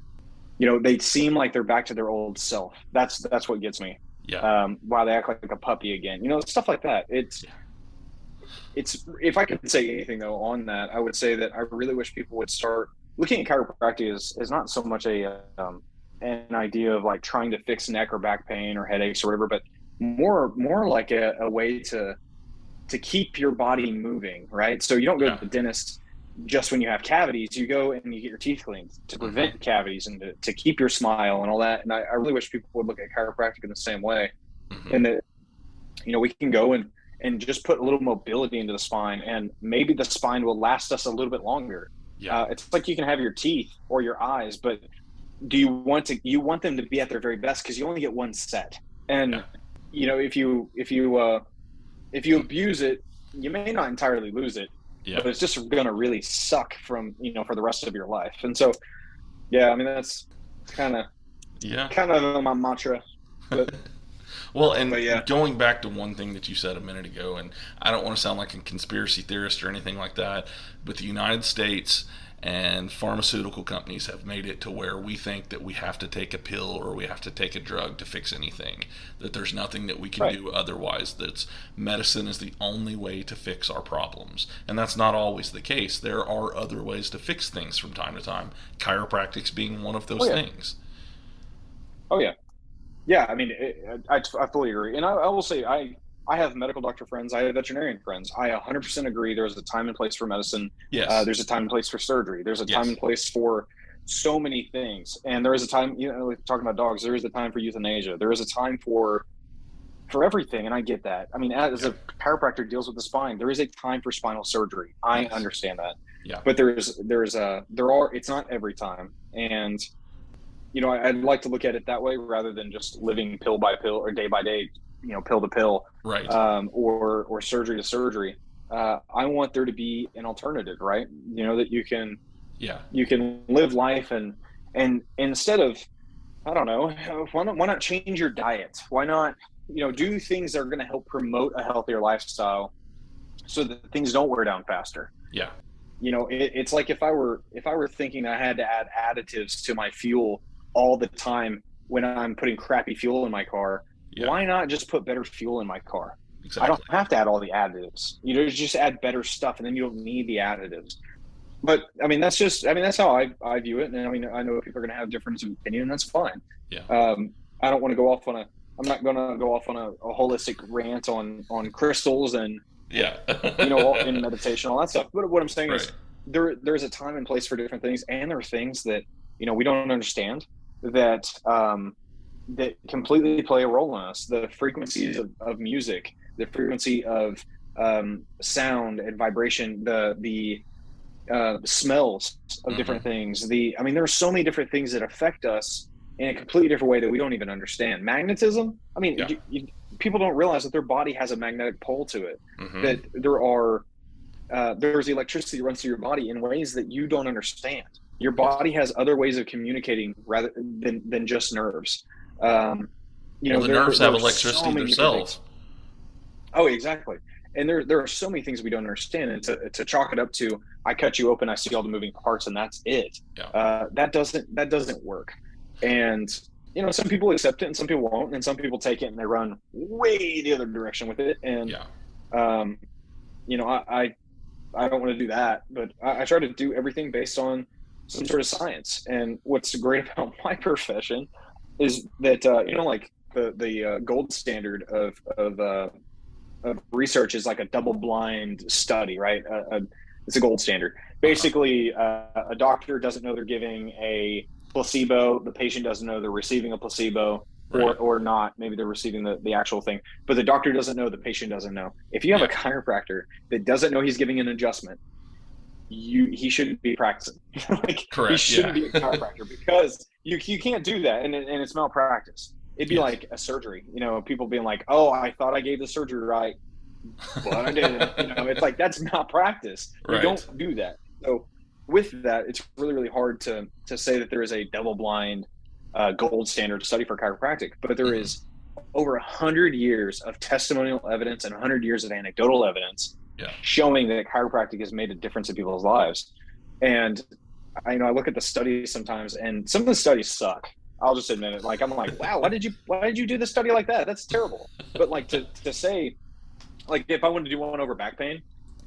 You know, they seem like they're back to their old self. That's that's what gets me. Yeah. Um, wow, they act like a puppy again. You know, stuff like that. It's it's if I could say anything though on that, I would say that I really wish people would start looking at chiropractic as, as not so much a um, an idea of like trying to fix neck or back pain or headaches or whatever, but more more like a, a way to to keep your body moving, right? So you don't go Yeah. to the dentist just when you have cavities. You go and you get your teeth cleaned to prevent cavities and to, to keep your smile and all that. And I, I really wish people would look at chiropractic in the same way Mhm. and that you know we can go and and just put a little mobility into the spine and maybe the spine will last us a little bit longer Yeah. uh, it's like you can have your teeth or your eyes but do you want to you want them to be at their very best because you only get one set and Yeah. you know if you if you uh if you abuse it you may not entirely lose it Yeah. but it's just gonna really suck from you know for the rest of your life and so yeah i mean that's kind of Yeah. kind of my mantra but Well, and yeah. going back to one thing that you said a minute ago, and I don't want to sound like a conspiracy theorist or anything like that, but the United States and pharmaceutical companies have made it to where we think that we have to take a pill or we have to take a drug to fix anything. That there's nothing that we can Right. do otherwise. That's medicine is the only way to fix our problems, and that's not always the case. There are other ways to fix things from time to time. Chiropractic's being one of those Oh, yeah. things. Oh yeah, yeah. I mean, it, I, I fully agree, and I, I will say I I have medical doctor friends, I have veterinarian friends. I 100% agree. There's a time and place for medicine. Yes. Uh, there's a time and place for surgery. There's a time Yes. and place for so many things, and there is a time. You know, talking about dogs, there is a time for euthanasia. There is a time for for everything, and I get that. I mean, as a chiropractor deals with the spine, there is a time for spinal surgery. I Yes. understand that. Yeah. But there's there's a there are it's not every time, and you know I, I'd like to look at it that way rather than just living pill by pill or day by day, you know, pill to pill, right. um, or or surgery to surgery. Uh, I want there to be an alternative, right? You know that you can yeah. you can live life and and instead of I don't know why not why not change your diet? Why not you know do things that are going to help promote a healthier lifestyle so that things don't wear down faster Yeah. you know it, it's like if i were if i were thinking i had to add additives to my fuel all the time when i'm putting crappy fuel in my car. Yeah. why not just put better fuel in my car? Exactly. i don't have to add all the additives. You know just add better stuff and then you don't need the additives. But i mean that's just i mean that's how i, I view it. And i mean i know people are going to have difference of opinion. And that's fine. Yeah. um, i don't want to go off on a i'm not going to go off on a, a holistic rant on on crystals and Yeah. you know in meditation all that stuff. But what i'm saying is there there's a time and place for different things. And there are things that you know we don't understand that um that completely play a role in us the frequencies of, of music the frequency of um sound and vibration the the uh smells of different things the i mean there are so many different things that affect us in a completely different way that we don't even understand magnetism i mean Yeah. you, you, people don't realize that their body has a magnetic pole to it. Mhm. That there are uh, there's electricity that runs through your body in ways that you don't understand. Your body has other ways of communicating rather than than just nerves. Um, you know, the there- nerves there have are so electricity themselves. Oh, exactly. And there, there are so many things we don't understand. And to, to chalk it up to, I cut you open, I see all the moving parts, and that's it. Yeah. Uh, that doesn't that doesn't work. And you know, some people accept it, and some people won't, and some people take it and they run way the other direction with it. And Yeah. um, you know, I, I I don't want to do that, but I, I try to do everything based on some sort of science. And what's great about my profession is that uh, you know, like the the uh, gold standard of of, uh, of research is like a double blind study, right? A, a, it's a gold standard. Basically, uh, a doctor doesn't know they're giving a placebo. The patient doesn't know they're receiving a placebo or, or not. Maybe they're receiving the, the actual thing, but the doctor doesn't know, the patient doesn't know. If you have a chiropractor that doesn't know he's giving an adjustment, you he shouldn't be practicing. like he shouldn't yeah. be a chiropractor because you you can't do that, and and it's malpractice. It'd be Yes. like a surgery, you know, people being like, "Oh, I thought I gave the surgery right, but I didn't." you know, it's like that's malpractice. You Right. don't do that. So with that, it's really really hard to to say that there is a double blind uh, gold standard study for chiropractic, but there Mhm. is over a hundred years of testimonial evidence and a hundred years of anecdotal evidence Yeah. showing that chiropractic has made a difference in people's lives. And I you know I look at the studies sometimes, and some of the studies suck. I'll just admit it. Like I'm like, wow, why did you why did you do the study like that? That's terrible. But like to to say, like if I wanted to do one over back pain,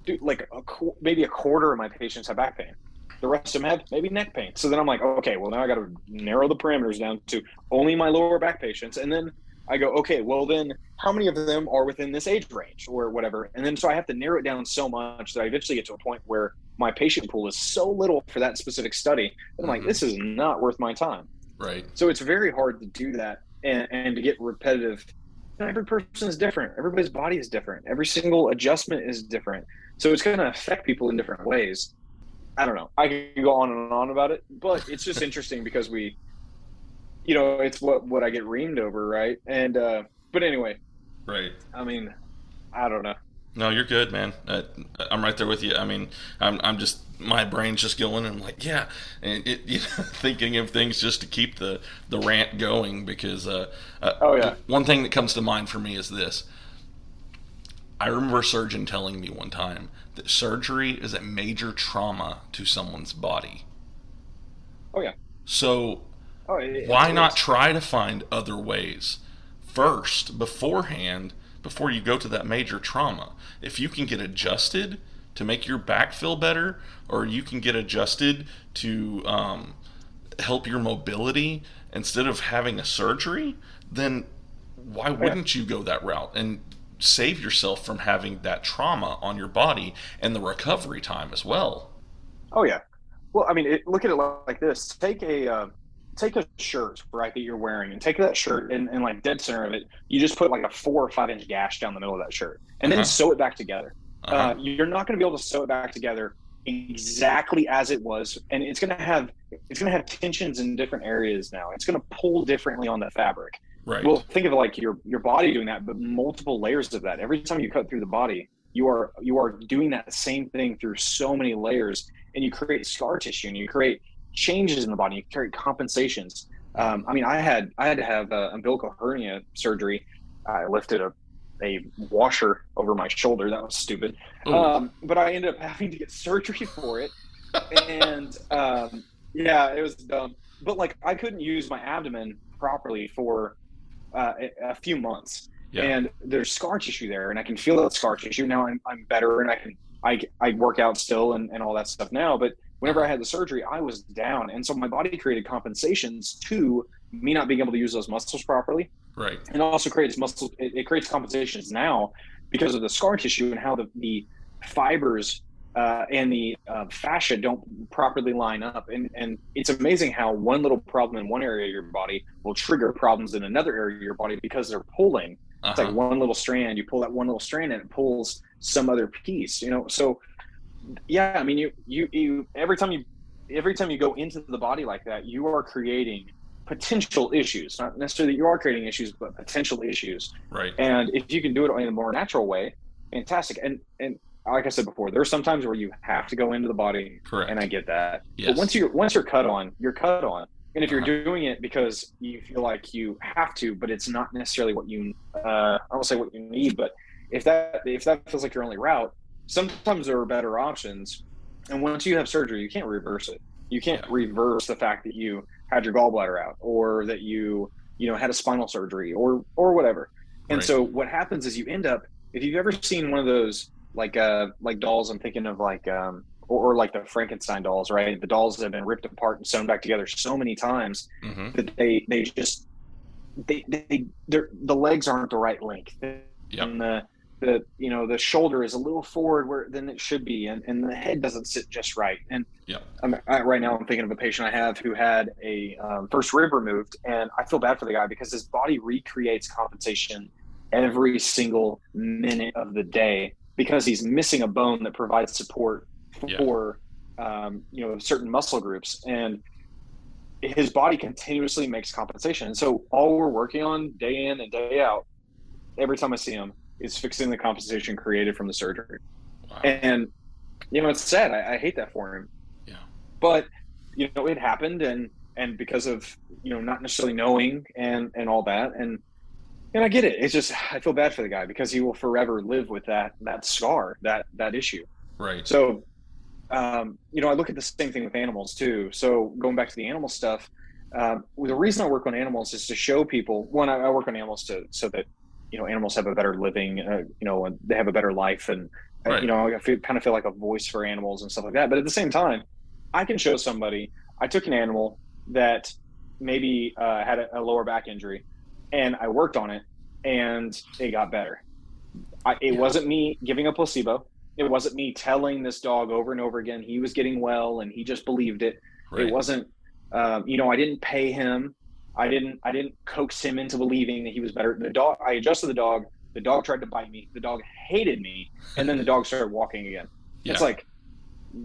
do like a, maybe a quarter of my patients have back pain. The rest of them have maybe neck pain. So then I'm like, okay, well now I got to narrow the parameters down to only my lower back patients, and then I go, okay, well then how many of them are within this age range or whatever? And then so I have to narrow it down so much that I eventually get to a point where my patient pool is so little for that specific study. that I'm like, Mhm. this is not worth my time. Right. So it's very hard to do that and, and to get repetitive. Every person is different. Everybody's body is different. Every single adjustment is different. So it's going to affect people in different ways. I don't know. I can go on and on about it, but it's just interesting because we, you know, it's what what I get reamed over, right? And uh, but anyway, Right. I mean, I don't know. No, you're good, man. Uh, I'm right there with you. I mean, I'm, I'm just my brain's just going, and I'm like, yeah, and it, you know, thinking of things just to keep the the rant going because, uh, uh, Oh, yeah. one thing that comes to mind for me is this. I remember a surgeon telling me one time that surgery is a major trauma to someone's body. Oh yeah. So Oh, why not is. try to find other ways first beforehand before you go to that major trauma if you can get adjusted to make your back feel better or you can get adjusted to um, help your mobility instead of having a surgery then why wouldn't you go that route and save yourself from having that trauma on your body and the recovery time as well Oh yeah. Well, I mean, it, look at it like this: take a uh, take a shirt, right, that you're wearing, and take that shirt and, and like dead center of it, you just put like a four or five inch gash down the middle of that shirt, and then Uh-huh. sew it back together. uh-huh. Uh, you're not going to be able to sew it back together exactly as it was, and it's going to have it's going to have tensions in different areas now. It's going to pull differently on the fabric. right Well, think of like your your body doing that, but multiple layers of that. Every time you cut through the body, you are you are doing that same thing through so many layers, and you create scar tissue, and you create changes in the body. You carry compensations. Um, I mean, I had I had to have uh, umbilical hernia surgery. I lifted a a washer over my shoulder. That was stupid. Um, but I ended up having to get surgery for it, and um, yeah, it was dumb. But like, I couldn't use my abdomen properly for uh, a, a few months, Yeah. and there's scar tissue there, and I can feel that scar tissue now. I'm I'm better, and I can I I work out still and and all that stuff now. But whenever I had the surgery, I was down, and so my body created compensations to me not being able to use those muscles properly. Right. And also creates muscle it, it creates compensations now because of the scar tissue and how the, the fibers uh, and the uh, fascia don't properly line up. And and it's amazing how one little problem in one area of your body will trigger problems in another area of your body because they're pulling. It's uh-huh. like one little strand you pull that one little strand and it pulls some other piece you know? So yeah i mean you you you every time you every time you go into the body like that you are creating potential issues, not necessarily that you are creating issues, but potential issues. Right. And if you can do it in a more natural way, fantastic. And and like I said before, there are some times where you have to go into the body, Correct. and I get that. Yes. But once you're once you're cut on, you're cut on. And if you're Uh-huh. doing it because you feel like you have to, but it's not necessarily what you uh, I won't say what you need, but if that if that feels like your only route, sometimes there are better options. And once you have surgery, you can't reverse it. You can't Yeah. reverse the fact that you had your gallbladder out or that you you know had a spinal surgery or or whatever. And Right. so what happens is you end up if you've ever seen one of those like uh like dolls, I'm thinking of like um or, or like the Frankenstein dolls, right? The dolls that have been ripped apart and sewn back together so many times hmm that they they just they they they're, the legs aren't the right length Yep. and the the you know the shoulder is a little forward where than it should be and, and the head doesn't sit just right. And yeah. I'm, I, right now i'm thinking of a patient i have who had a um, first rib removed and i feel bad for the guy because his body recreates compensation every single minute of the day because he's missing a bone that provides support Yeah. for um, you know certain muscle groups. And his body continuously makes compensation. And so all we're working on day in and day out every time i see him is fixing the compensation created from the surgery Wow. and you know it's sad I, I hate that for him Yeah. but you know it happened and and because of you know not necessarily knowing and and all that and and i get it it's just i feel bad for the guy because he will forever live with that that scar that that issue right. so, um, you know, I look at the same thing with animals too. So going back to the animal stuff, um, the reason I work on animals is to show people. One, I, I work on animals to so that you know animals have a better living, uh, you know, and they have a better life, and uh, Right. you know, I feel, kind of feel like a voice for animals and stuff like that. But at the same time, I can show somebody. I took an animal that maybe uh, had a, a lower back injury, and I worked on it, and it got better. I, it Yeah. wasn't me giving a placebo it wasn't me telling this dog over and over again he was getting well and he just believed it Right. it wasn't um, you know i didn't pay him i didn't i didn't coax him into believing that he was better the dog i adjusted the dog the dog tried to bite me the dog hated me and then the dog started walking again Yeah. it's like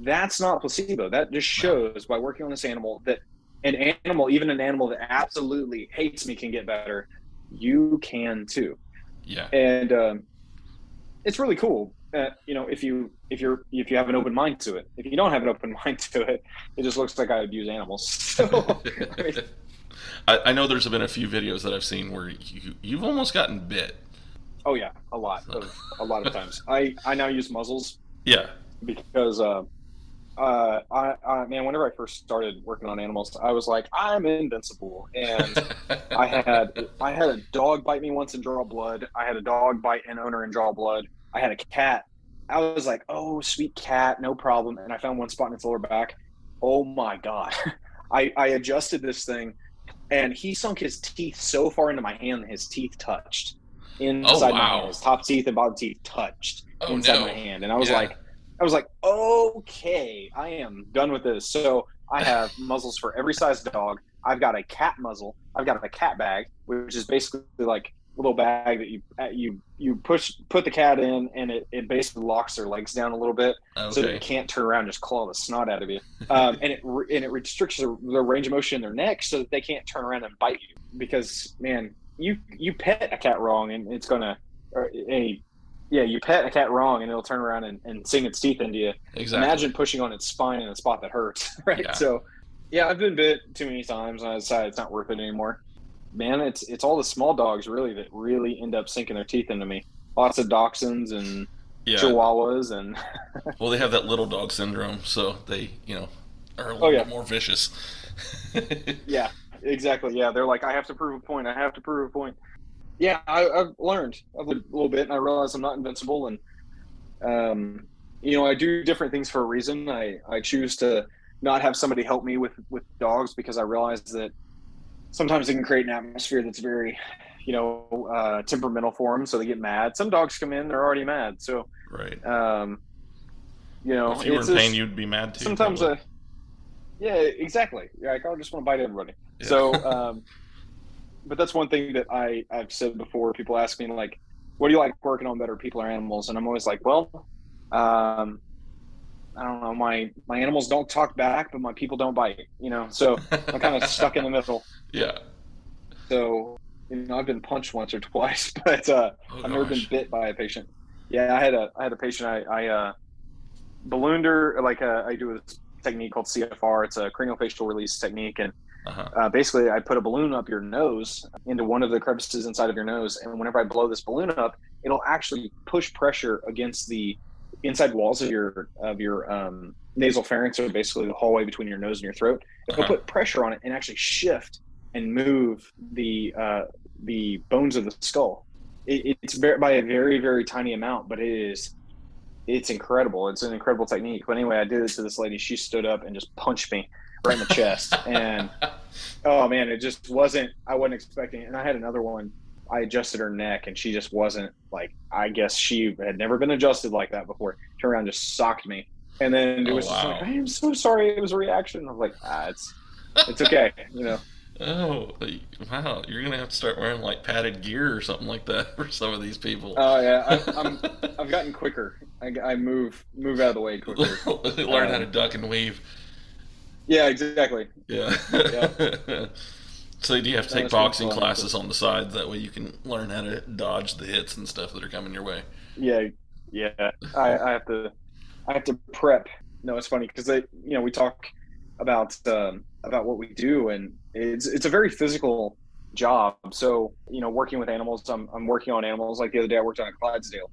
that's not placebo that just shows by working on this animal that an animal even an animal that absolutely hates me can get better you can too yeah. and um, it's really cool. Uh, you know, if you if you're if you have an open mind to it. If you don't have an open mind to it, it just looks like I abuse animals. So, I mean, I, I know there's been a few videos that I've seen where you, you've almost gotten bit. oh yeah, a lot of a lot of times. I I now use muzzles Yeah. because uh, uh, I, I man, whenever I first started working on animals, I was like, I'm invincible, and I had I had a dog bite me once and draw blood. I had a dog bite an owner and draw blood. I had a cat. I was like, oh, sweet cat, no problem. And I found one spot in its lower back. Oh my god! I I adjusted this thing, and he sunk his teeth so far into my hand, that his teeth touched oh, inside my wow. hand. His top teeth and bottom teeth touched Oh, inside no. my hand, and I was Yeah. like, I was like, okay, I am done with this. So I have muzzles for every size dog. I've got a cat muzzle. I've got a cat bag, which is basically like little bag that you uh, you you push put the cat in, and it, it basically locks their legs down a little bit, so that Okay. it can't turn around and just claw the snot out of you. Um, and it and it restricts their, their range of motion in their neck, so that they can't turn around and bite you. Because man, you you pet a cat wrong, and it's gonna or a yeah, you pet a cat wrong, and it'll turn around and, and sink its teeth into you. Exactly. Imagine pushing on its spine in a spot that hurts, right? Yeah. So, yeah, I've been bit too many times, and I decided it's not worth it anymore. Man, it's it's all the small dogs really that really end up sinking their teeth into me. Lots of dachshunds and yeah. chihuahuas, and Well, they have that little dog syndrome, so they, you know, are a little Oh, yeah. bit more vicious. yeah, exactly. Yeah, they're like, I have to prove a point. I have to prove a point. Yeah, I, I've learned a little bit, and I realize I'm not invincible, and um, you know, I do different things for a reason. I I choose to not have somebody help me with with dogs because I realize that sometimes it can create an atmosphere that's very, you know, uh, temperamental for them, so they get mad. Some dogs come in, they're already mad, so right. um, you know, if you were in pain, you'd be mad too. sometimes probably. uh yeah exactly Yeah, like i just want to bite everybody Yeah. so um but that's one thing that i i've said before people ask me like what do you like working on better people or animals and i'm always like well um I don't know, my my animals don't talk back, but my people don't bite. You know, so I'm kind of stuck in the middle. Yeah. So you know, I've been punched once or twice, but uh, Oh, I've never been bit by a patient. Yeah, I had a I had a patient. I, I uh, ballooned her like uh, I do this technique called CFR. It's a craniofacial release technique, and Uh-huh. uh, basically I put a balloon up your nose into one of the crevices inside of your nose, and whenever I blow this balloon up, it'll actually push pressure against the inside walls of your of your um, nasal pharynx, or basically the hallway between your nose and your throat. It'll Uh-huh. put pressure on it and actually shift and move the uh, the bones of the skull. It, it's very, by a very very tiny amount, but it is it's incredible. It's an incredible technique. But anyway, I did it to this lady. She stood up and just punched me right in the chest, and oh man, it just wasn't. I wasn't expecting. it. And I had another one. I adjusted her neck, and she just wasn't like. I guess she had never been adjusted like that before. Turned around, just socked me, and then it Oh, was just wow. like, I am so sorry. It was a reaction. I was like, ah, it's it's okay, you know. Oh, wow! You're gonna have to start wearing like padded gear or something like that for some of these people. Oh yeah, I, I'm I've gotten quicker. I, I move move out of the way quicker. Learn how to duck and weave. Yeah, exactly. Yeah. So do you have to take boxing classes on the side? That way you can learn how to dodge the hits and stuff that are coming your way. Yeah, yeah. I, I have to I have to prep. No, it's funny because they you know we talk about um, about what we do and it's it's a very physical job. So you know, working with animals, I'm I'm working on animals. Like the other day, I worked on a Clydesdale,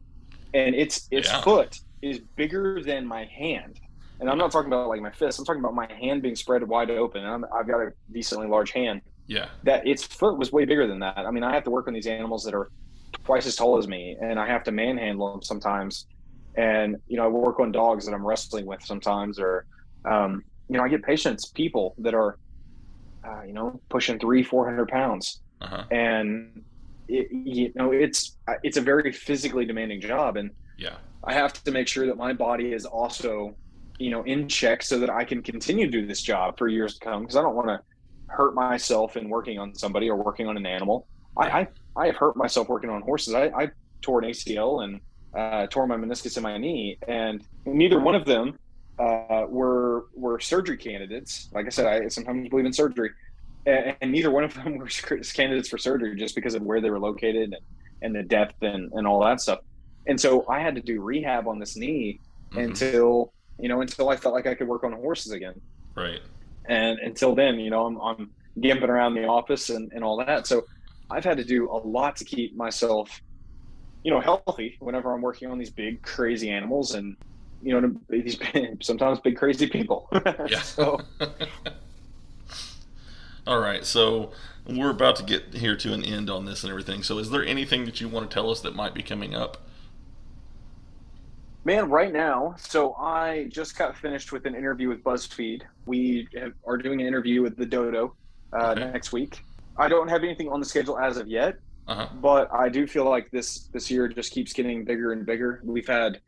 and its its Yeah. foot is bigger than my hand. And I'm not talking about like my fist. I'm talking about my hand being spread wide open. And I'm, I've got a decently large hand. Yeah. that its foot was way bigger than that. I mean, I have to work on these animals that are twice as tall as me, and I have to manhandle them sometimes. And you know, I work on dogs that I'm wrestling with sometimes, or um, you know, I get patients, people that are, uh, you know, pushing three, four hundred pounds, Uh huh. and it, you know, it's it's a very physically demanding job, and Yeah. I have to make sure that my body is also, you know, in check so that I can continue to do this job for years to come. Because I don't want to hurt myself in working on somebody or working on an animal. I, I, I have hurt myself working on horses. I, I tore an ACL and uh, tore my meniscus in my knee, and neither one of them uh, were were surgery candidates. Like I said, I sometimes believe in surgery, and, and neither one of them were candidates for surgery just because of where they were located and, and the depth and, and all that stuff. And so I had to do rehab on this knee Mhm. until you know until I felt like I could work on horses again. Right. And until then, you know, I'm, I'm gimping around the office and, and all that. So I've had to do a lot to keep myself, you know, healthy whenever I'm working on these big crazy animals and you know these sometimes big crazy people. Yeah. so All right. So we're about to get here to an end on this and everything. So is there anything that you want to tell us that might be coming up? Man, right now, so I just got finished with an interview with BuzzFeed. We have, are doing an interview with the Dodo uh, Okay. next week. I don't have anything on the schedule as of yet, Uh huh. but I do feel like this this year just keeps getting bigger and bigger. We've had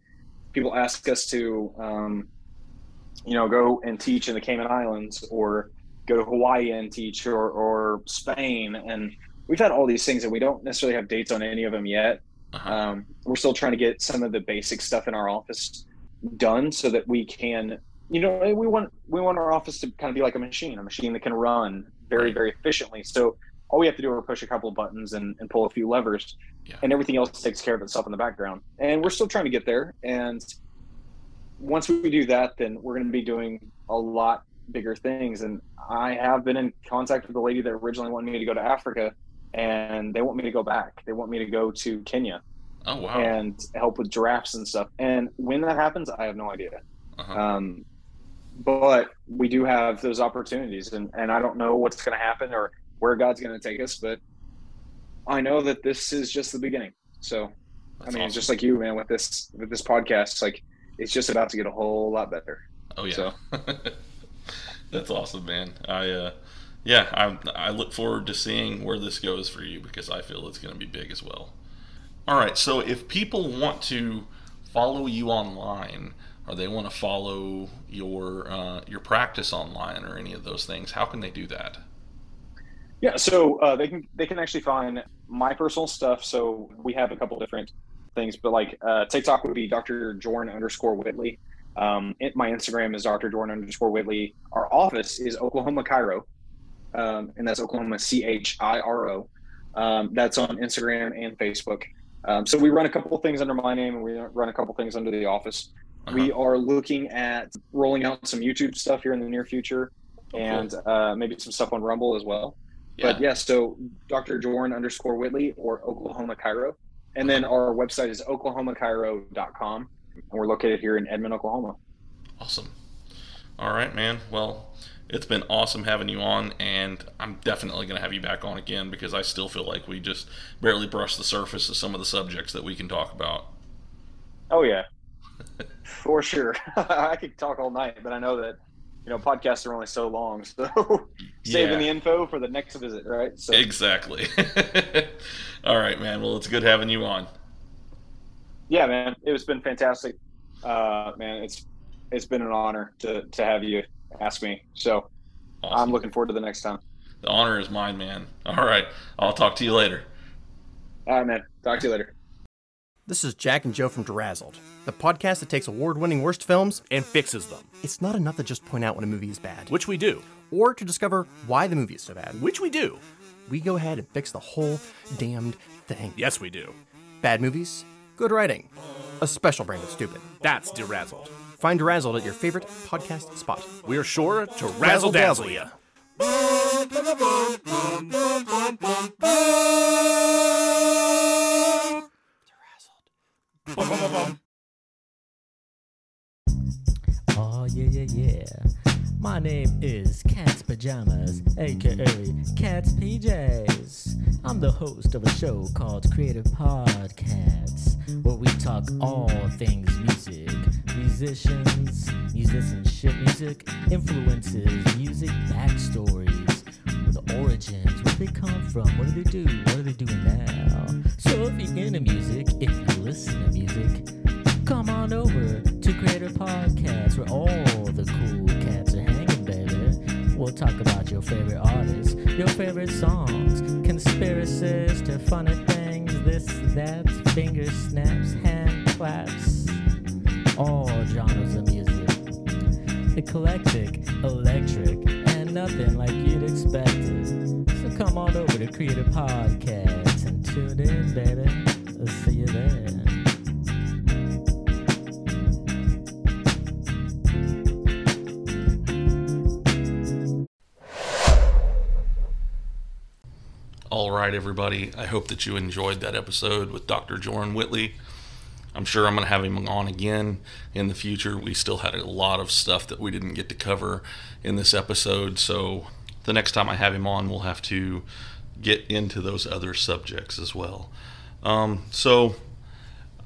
people ask us to, um, you know, go and teach in the Cayman Islands or go to Hawaii and teach or, or Spain, and we've had all these things, and we don't necessarily have dates on any of them yet. Uh-huh. Um, we're still trying to get some of the basic stuff in our office done so that we can, you know, we want we want our office to kind of be like a machine, a machine that can run very very efficiently. So all we have to do is push a couple of buttons and, and pull a few levers, Yeah. and everything else takes care of itself in the background. And we're still trying to get there. And once we do that, then we're going to be doing a lot bigger things. And I have been in contact with the lady that originally wanted me to go to Africa, and they want me to go back. They want me to go to Kenya Oh wow. and help with giraffes and stuff. And when that happens, I have no idea. Uh-huh. Um, but we do have those opportunities, and, and I don't know what's going to happen or where God's going to take us, but I know that this is just the beginning. So, That's I mean, awesome. just like you, man, with this with this podcast, like it's just about to get a whole lot better. Oh yeah. So- That's awesome, man. I uh yeah, I I look forward to seeing where this goes for you because I feel it's going to be big as well. All right, so if people want to follow you online or they want to follow your uh, your practice online or any of those things, how can they do that? Yeah, so uh, they can they can actually find my personal stuff. So we have a couple different things, but like uh, TikTok would be Dr. Joren underscore Whitley. Um, it, my Instagram is Dr. Joren underscore Whitley. Our office is Oklahoma Chiro, um, and that's Oklahoma C H I R O. Um, that's on Instagram and Facebook. Um, so we run a couple of things under my name, and we run a couple of things under the office. Uh-huh. We are looking at rolling out some YouTube stuff here in the near future, Oh, and uh, maybe some stuff on Rumble as well. Yeah. But yes, so Dr. Joren underscore Whitley or Oklahoma Chiro. And then our website is oklahomachiro.com. And we're located here in Edmond, Oklahoma. Awesome. All right, man. Well, it's been awesome having you on, and I'm definitely going to have you back on again because I still feel like we just barely brushed the surface of some of the subjects that we can talk about. Oh, yeah. For sure. I could talk all night, but I know that, you know, podcasts are only so long. So saving Yeah. the info for the next visit, right? So Exactly. All right, man. Well, it's good having you on. yeah, man, it has been fantastic. Uh, man, it's it's been an honor to, to have you ask me. So Awesome. I'm looking forward to the next time. The honor is mine, man. All right. I'll talk to you later. All right, man. Talk to you later. This is Jack and Joe from Derazzled, the podcast that takes award winning worst films. and fixes them, It's not enough to just point out when a movie is bad, which we do. or to discover why the movie is so bad. Which we do. We go ahead and fix the whole damned thing. Yes, we do. Bad movies, good writing, a special brand of stupid. That's derazzled. Find Derazzled at your favorite podcast spot. We're sure to razzle dazzle you. Oh yeah yeah yeah. My name is Cat's Pajamas, aka Cat's PJs. I'm the host of a show called Creative Podcasts, where we talk all things music, musicians, musicianship, music influences, music backstories, the origins, where they come from, what do they do, what are they doing now. So if you're into music, if you listen to music, come on over to Creative Podcasts, where all the cool cats. We'll talk about your favorite artists, your favorite songs, conspiracies to funny things, this, that, finger snaps, hand claps, all genres of music. Eclectic, electric, and nothing like you'd expected. So come on over to Creative Podcast and tune in, baby. I'll see you there. Right, everybody. I hope that you enjoyed that episode with Dr. Joren Whitley. I'm sure I'm going to have him on again in the future. We still had a lot of stuff that we didn't get to cover in this episode, so the next time I have him on, we'll have to get into those other subjects as well. Um, so,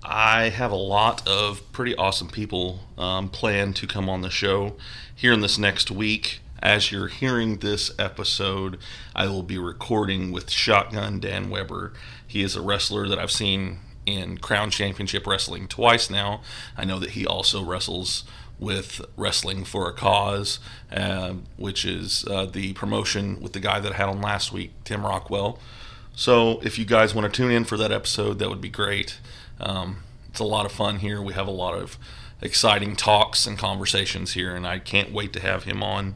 I have a lot of pretty awesome people um, planned to come on the show here in this next week. As you're hearing this episode, I will be recording with Shotgun Dan Weber. He is a wrestler that I've seen in Crown Championship Wrestling twice now. I know that he also wrestles with Wrestling for a Cause, uh, which is uh, the promotion with the guy that I had on last week, Tim Rockwell. So if you guys want to tune in for that episode, that would be great. Um, it's a lot of fun here. We have a lot of exciting talks and conversations here, and I can't wait to have him on.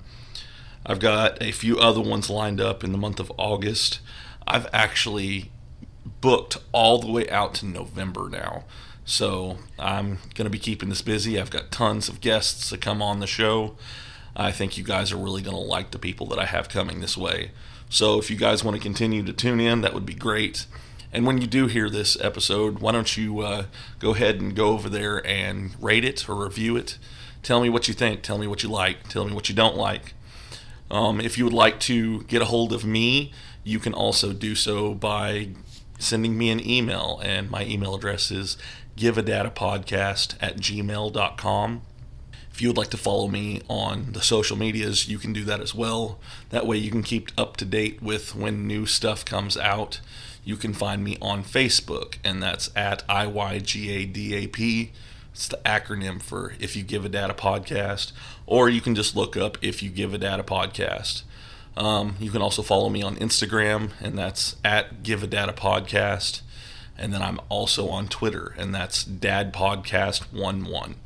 I've got a few other ones lined up in the month of August. I've actually booked all the way out to November now. So I'm going to be keeping this busy. I've got tons of guests to come on the show. I think you guys are really going to like the people that I have coming this way. So if you guys want to continue to tune in, that would be great. And when you do hear this episode, why don't you uh, go ahead and go over there and rate it or review it? Tell me what you think. Tell me what you like. Tell me what you don't like. Um, if you would like to get a hold of me, you can also do so by sending me an email. And my email address is giveadadapodcast at gmail.com. If you would like to follow me on the social medias, you can do that as well. That way you can keep up to date with when new stuff comes out. You can find me on Facebook, and that's at IYGADAP. It's the acronym for If You Give a Dad a Podcast, or you can just look up If You Give a Dad a Podcast. Um, you can also follow me on Instagram, and that's at Give a Dad a Podcast. And then I'm also on Twitter, and that's Dad Podcast 11.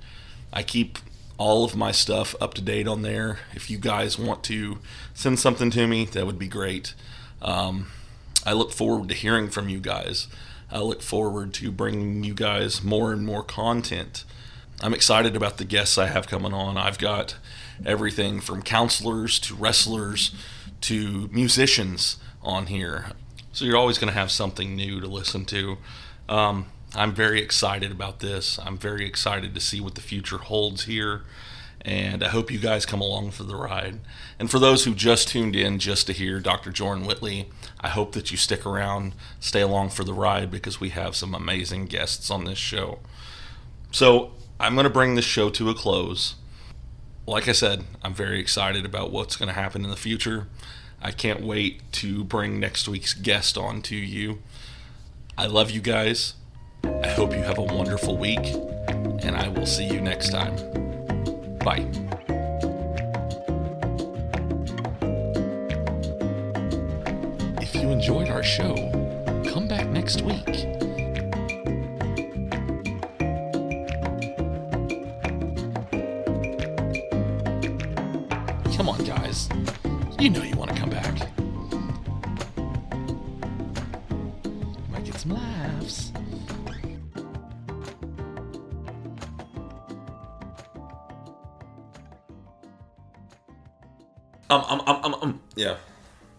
I keep all of my stuff up to date on there. If you guys want to send something to me, that would be great. Um, I look forward to hearing from you guys. I look forward to bringing you guys more and more content. I'm excited about the guests I have coming on. I've got everything from counselors to wrestlers to musicians on here. So you're always going to have something new to listen to. Um, I'm very excited about this. I'm very excited to see what the future holds here. And I hope you guys come along for the ride. And for those who just tuned in just to hear Dr. Joren Whitley, I hope that you stick around, stay along for the ride because we have some amazing guests on this show. So I'm going to bring this show to a close. Like I said, I'm very excited about what's going to happen in the future. I can't wait to bring next week's guest on to you. I love you guys. I hope you have a wonderful week, and I will see you next time. Bye. Enjoyed our show, come back next week.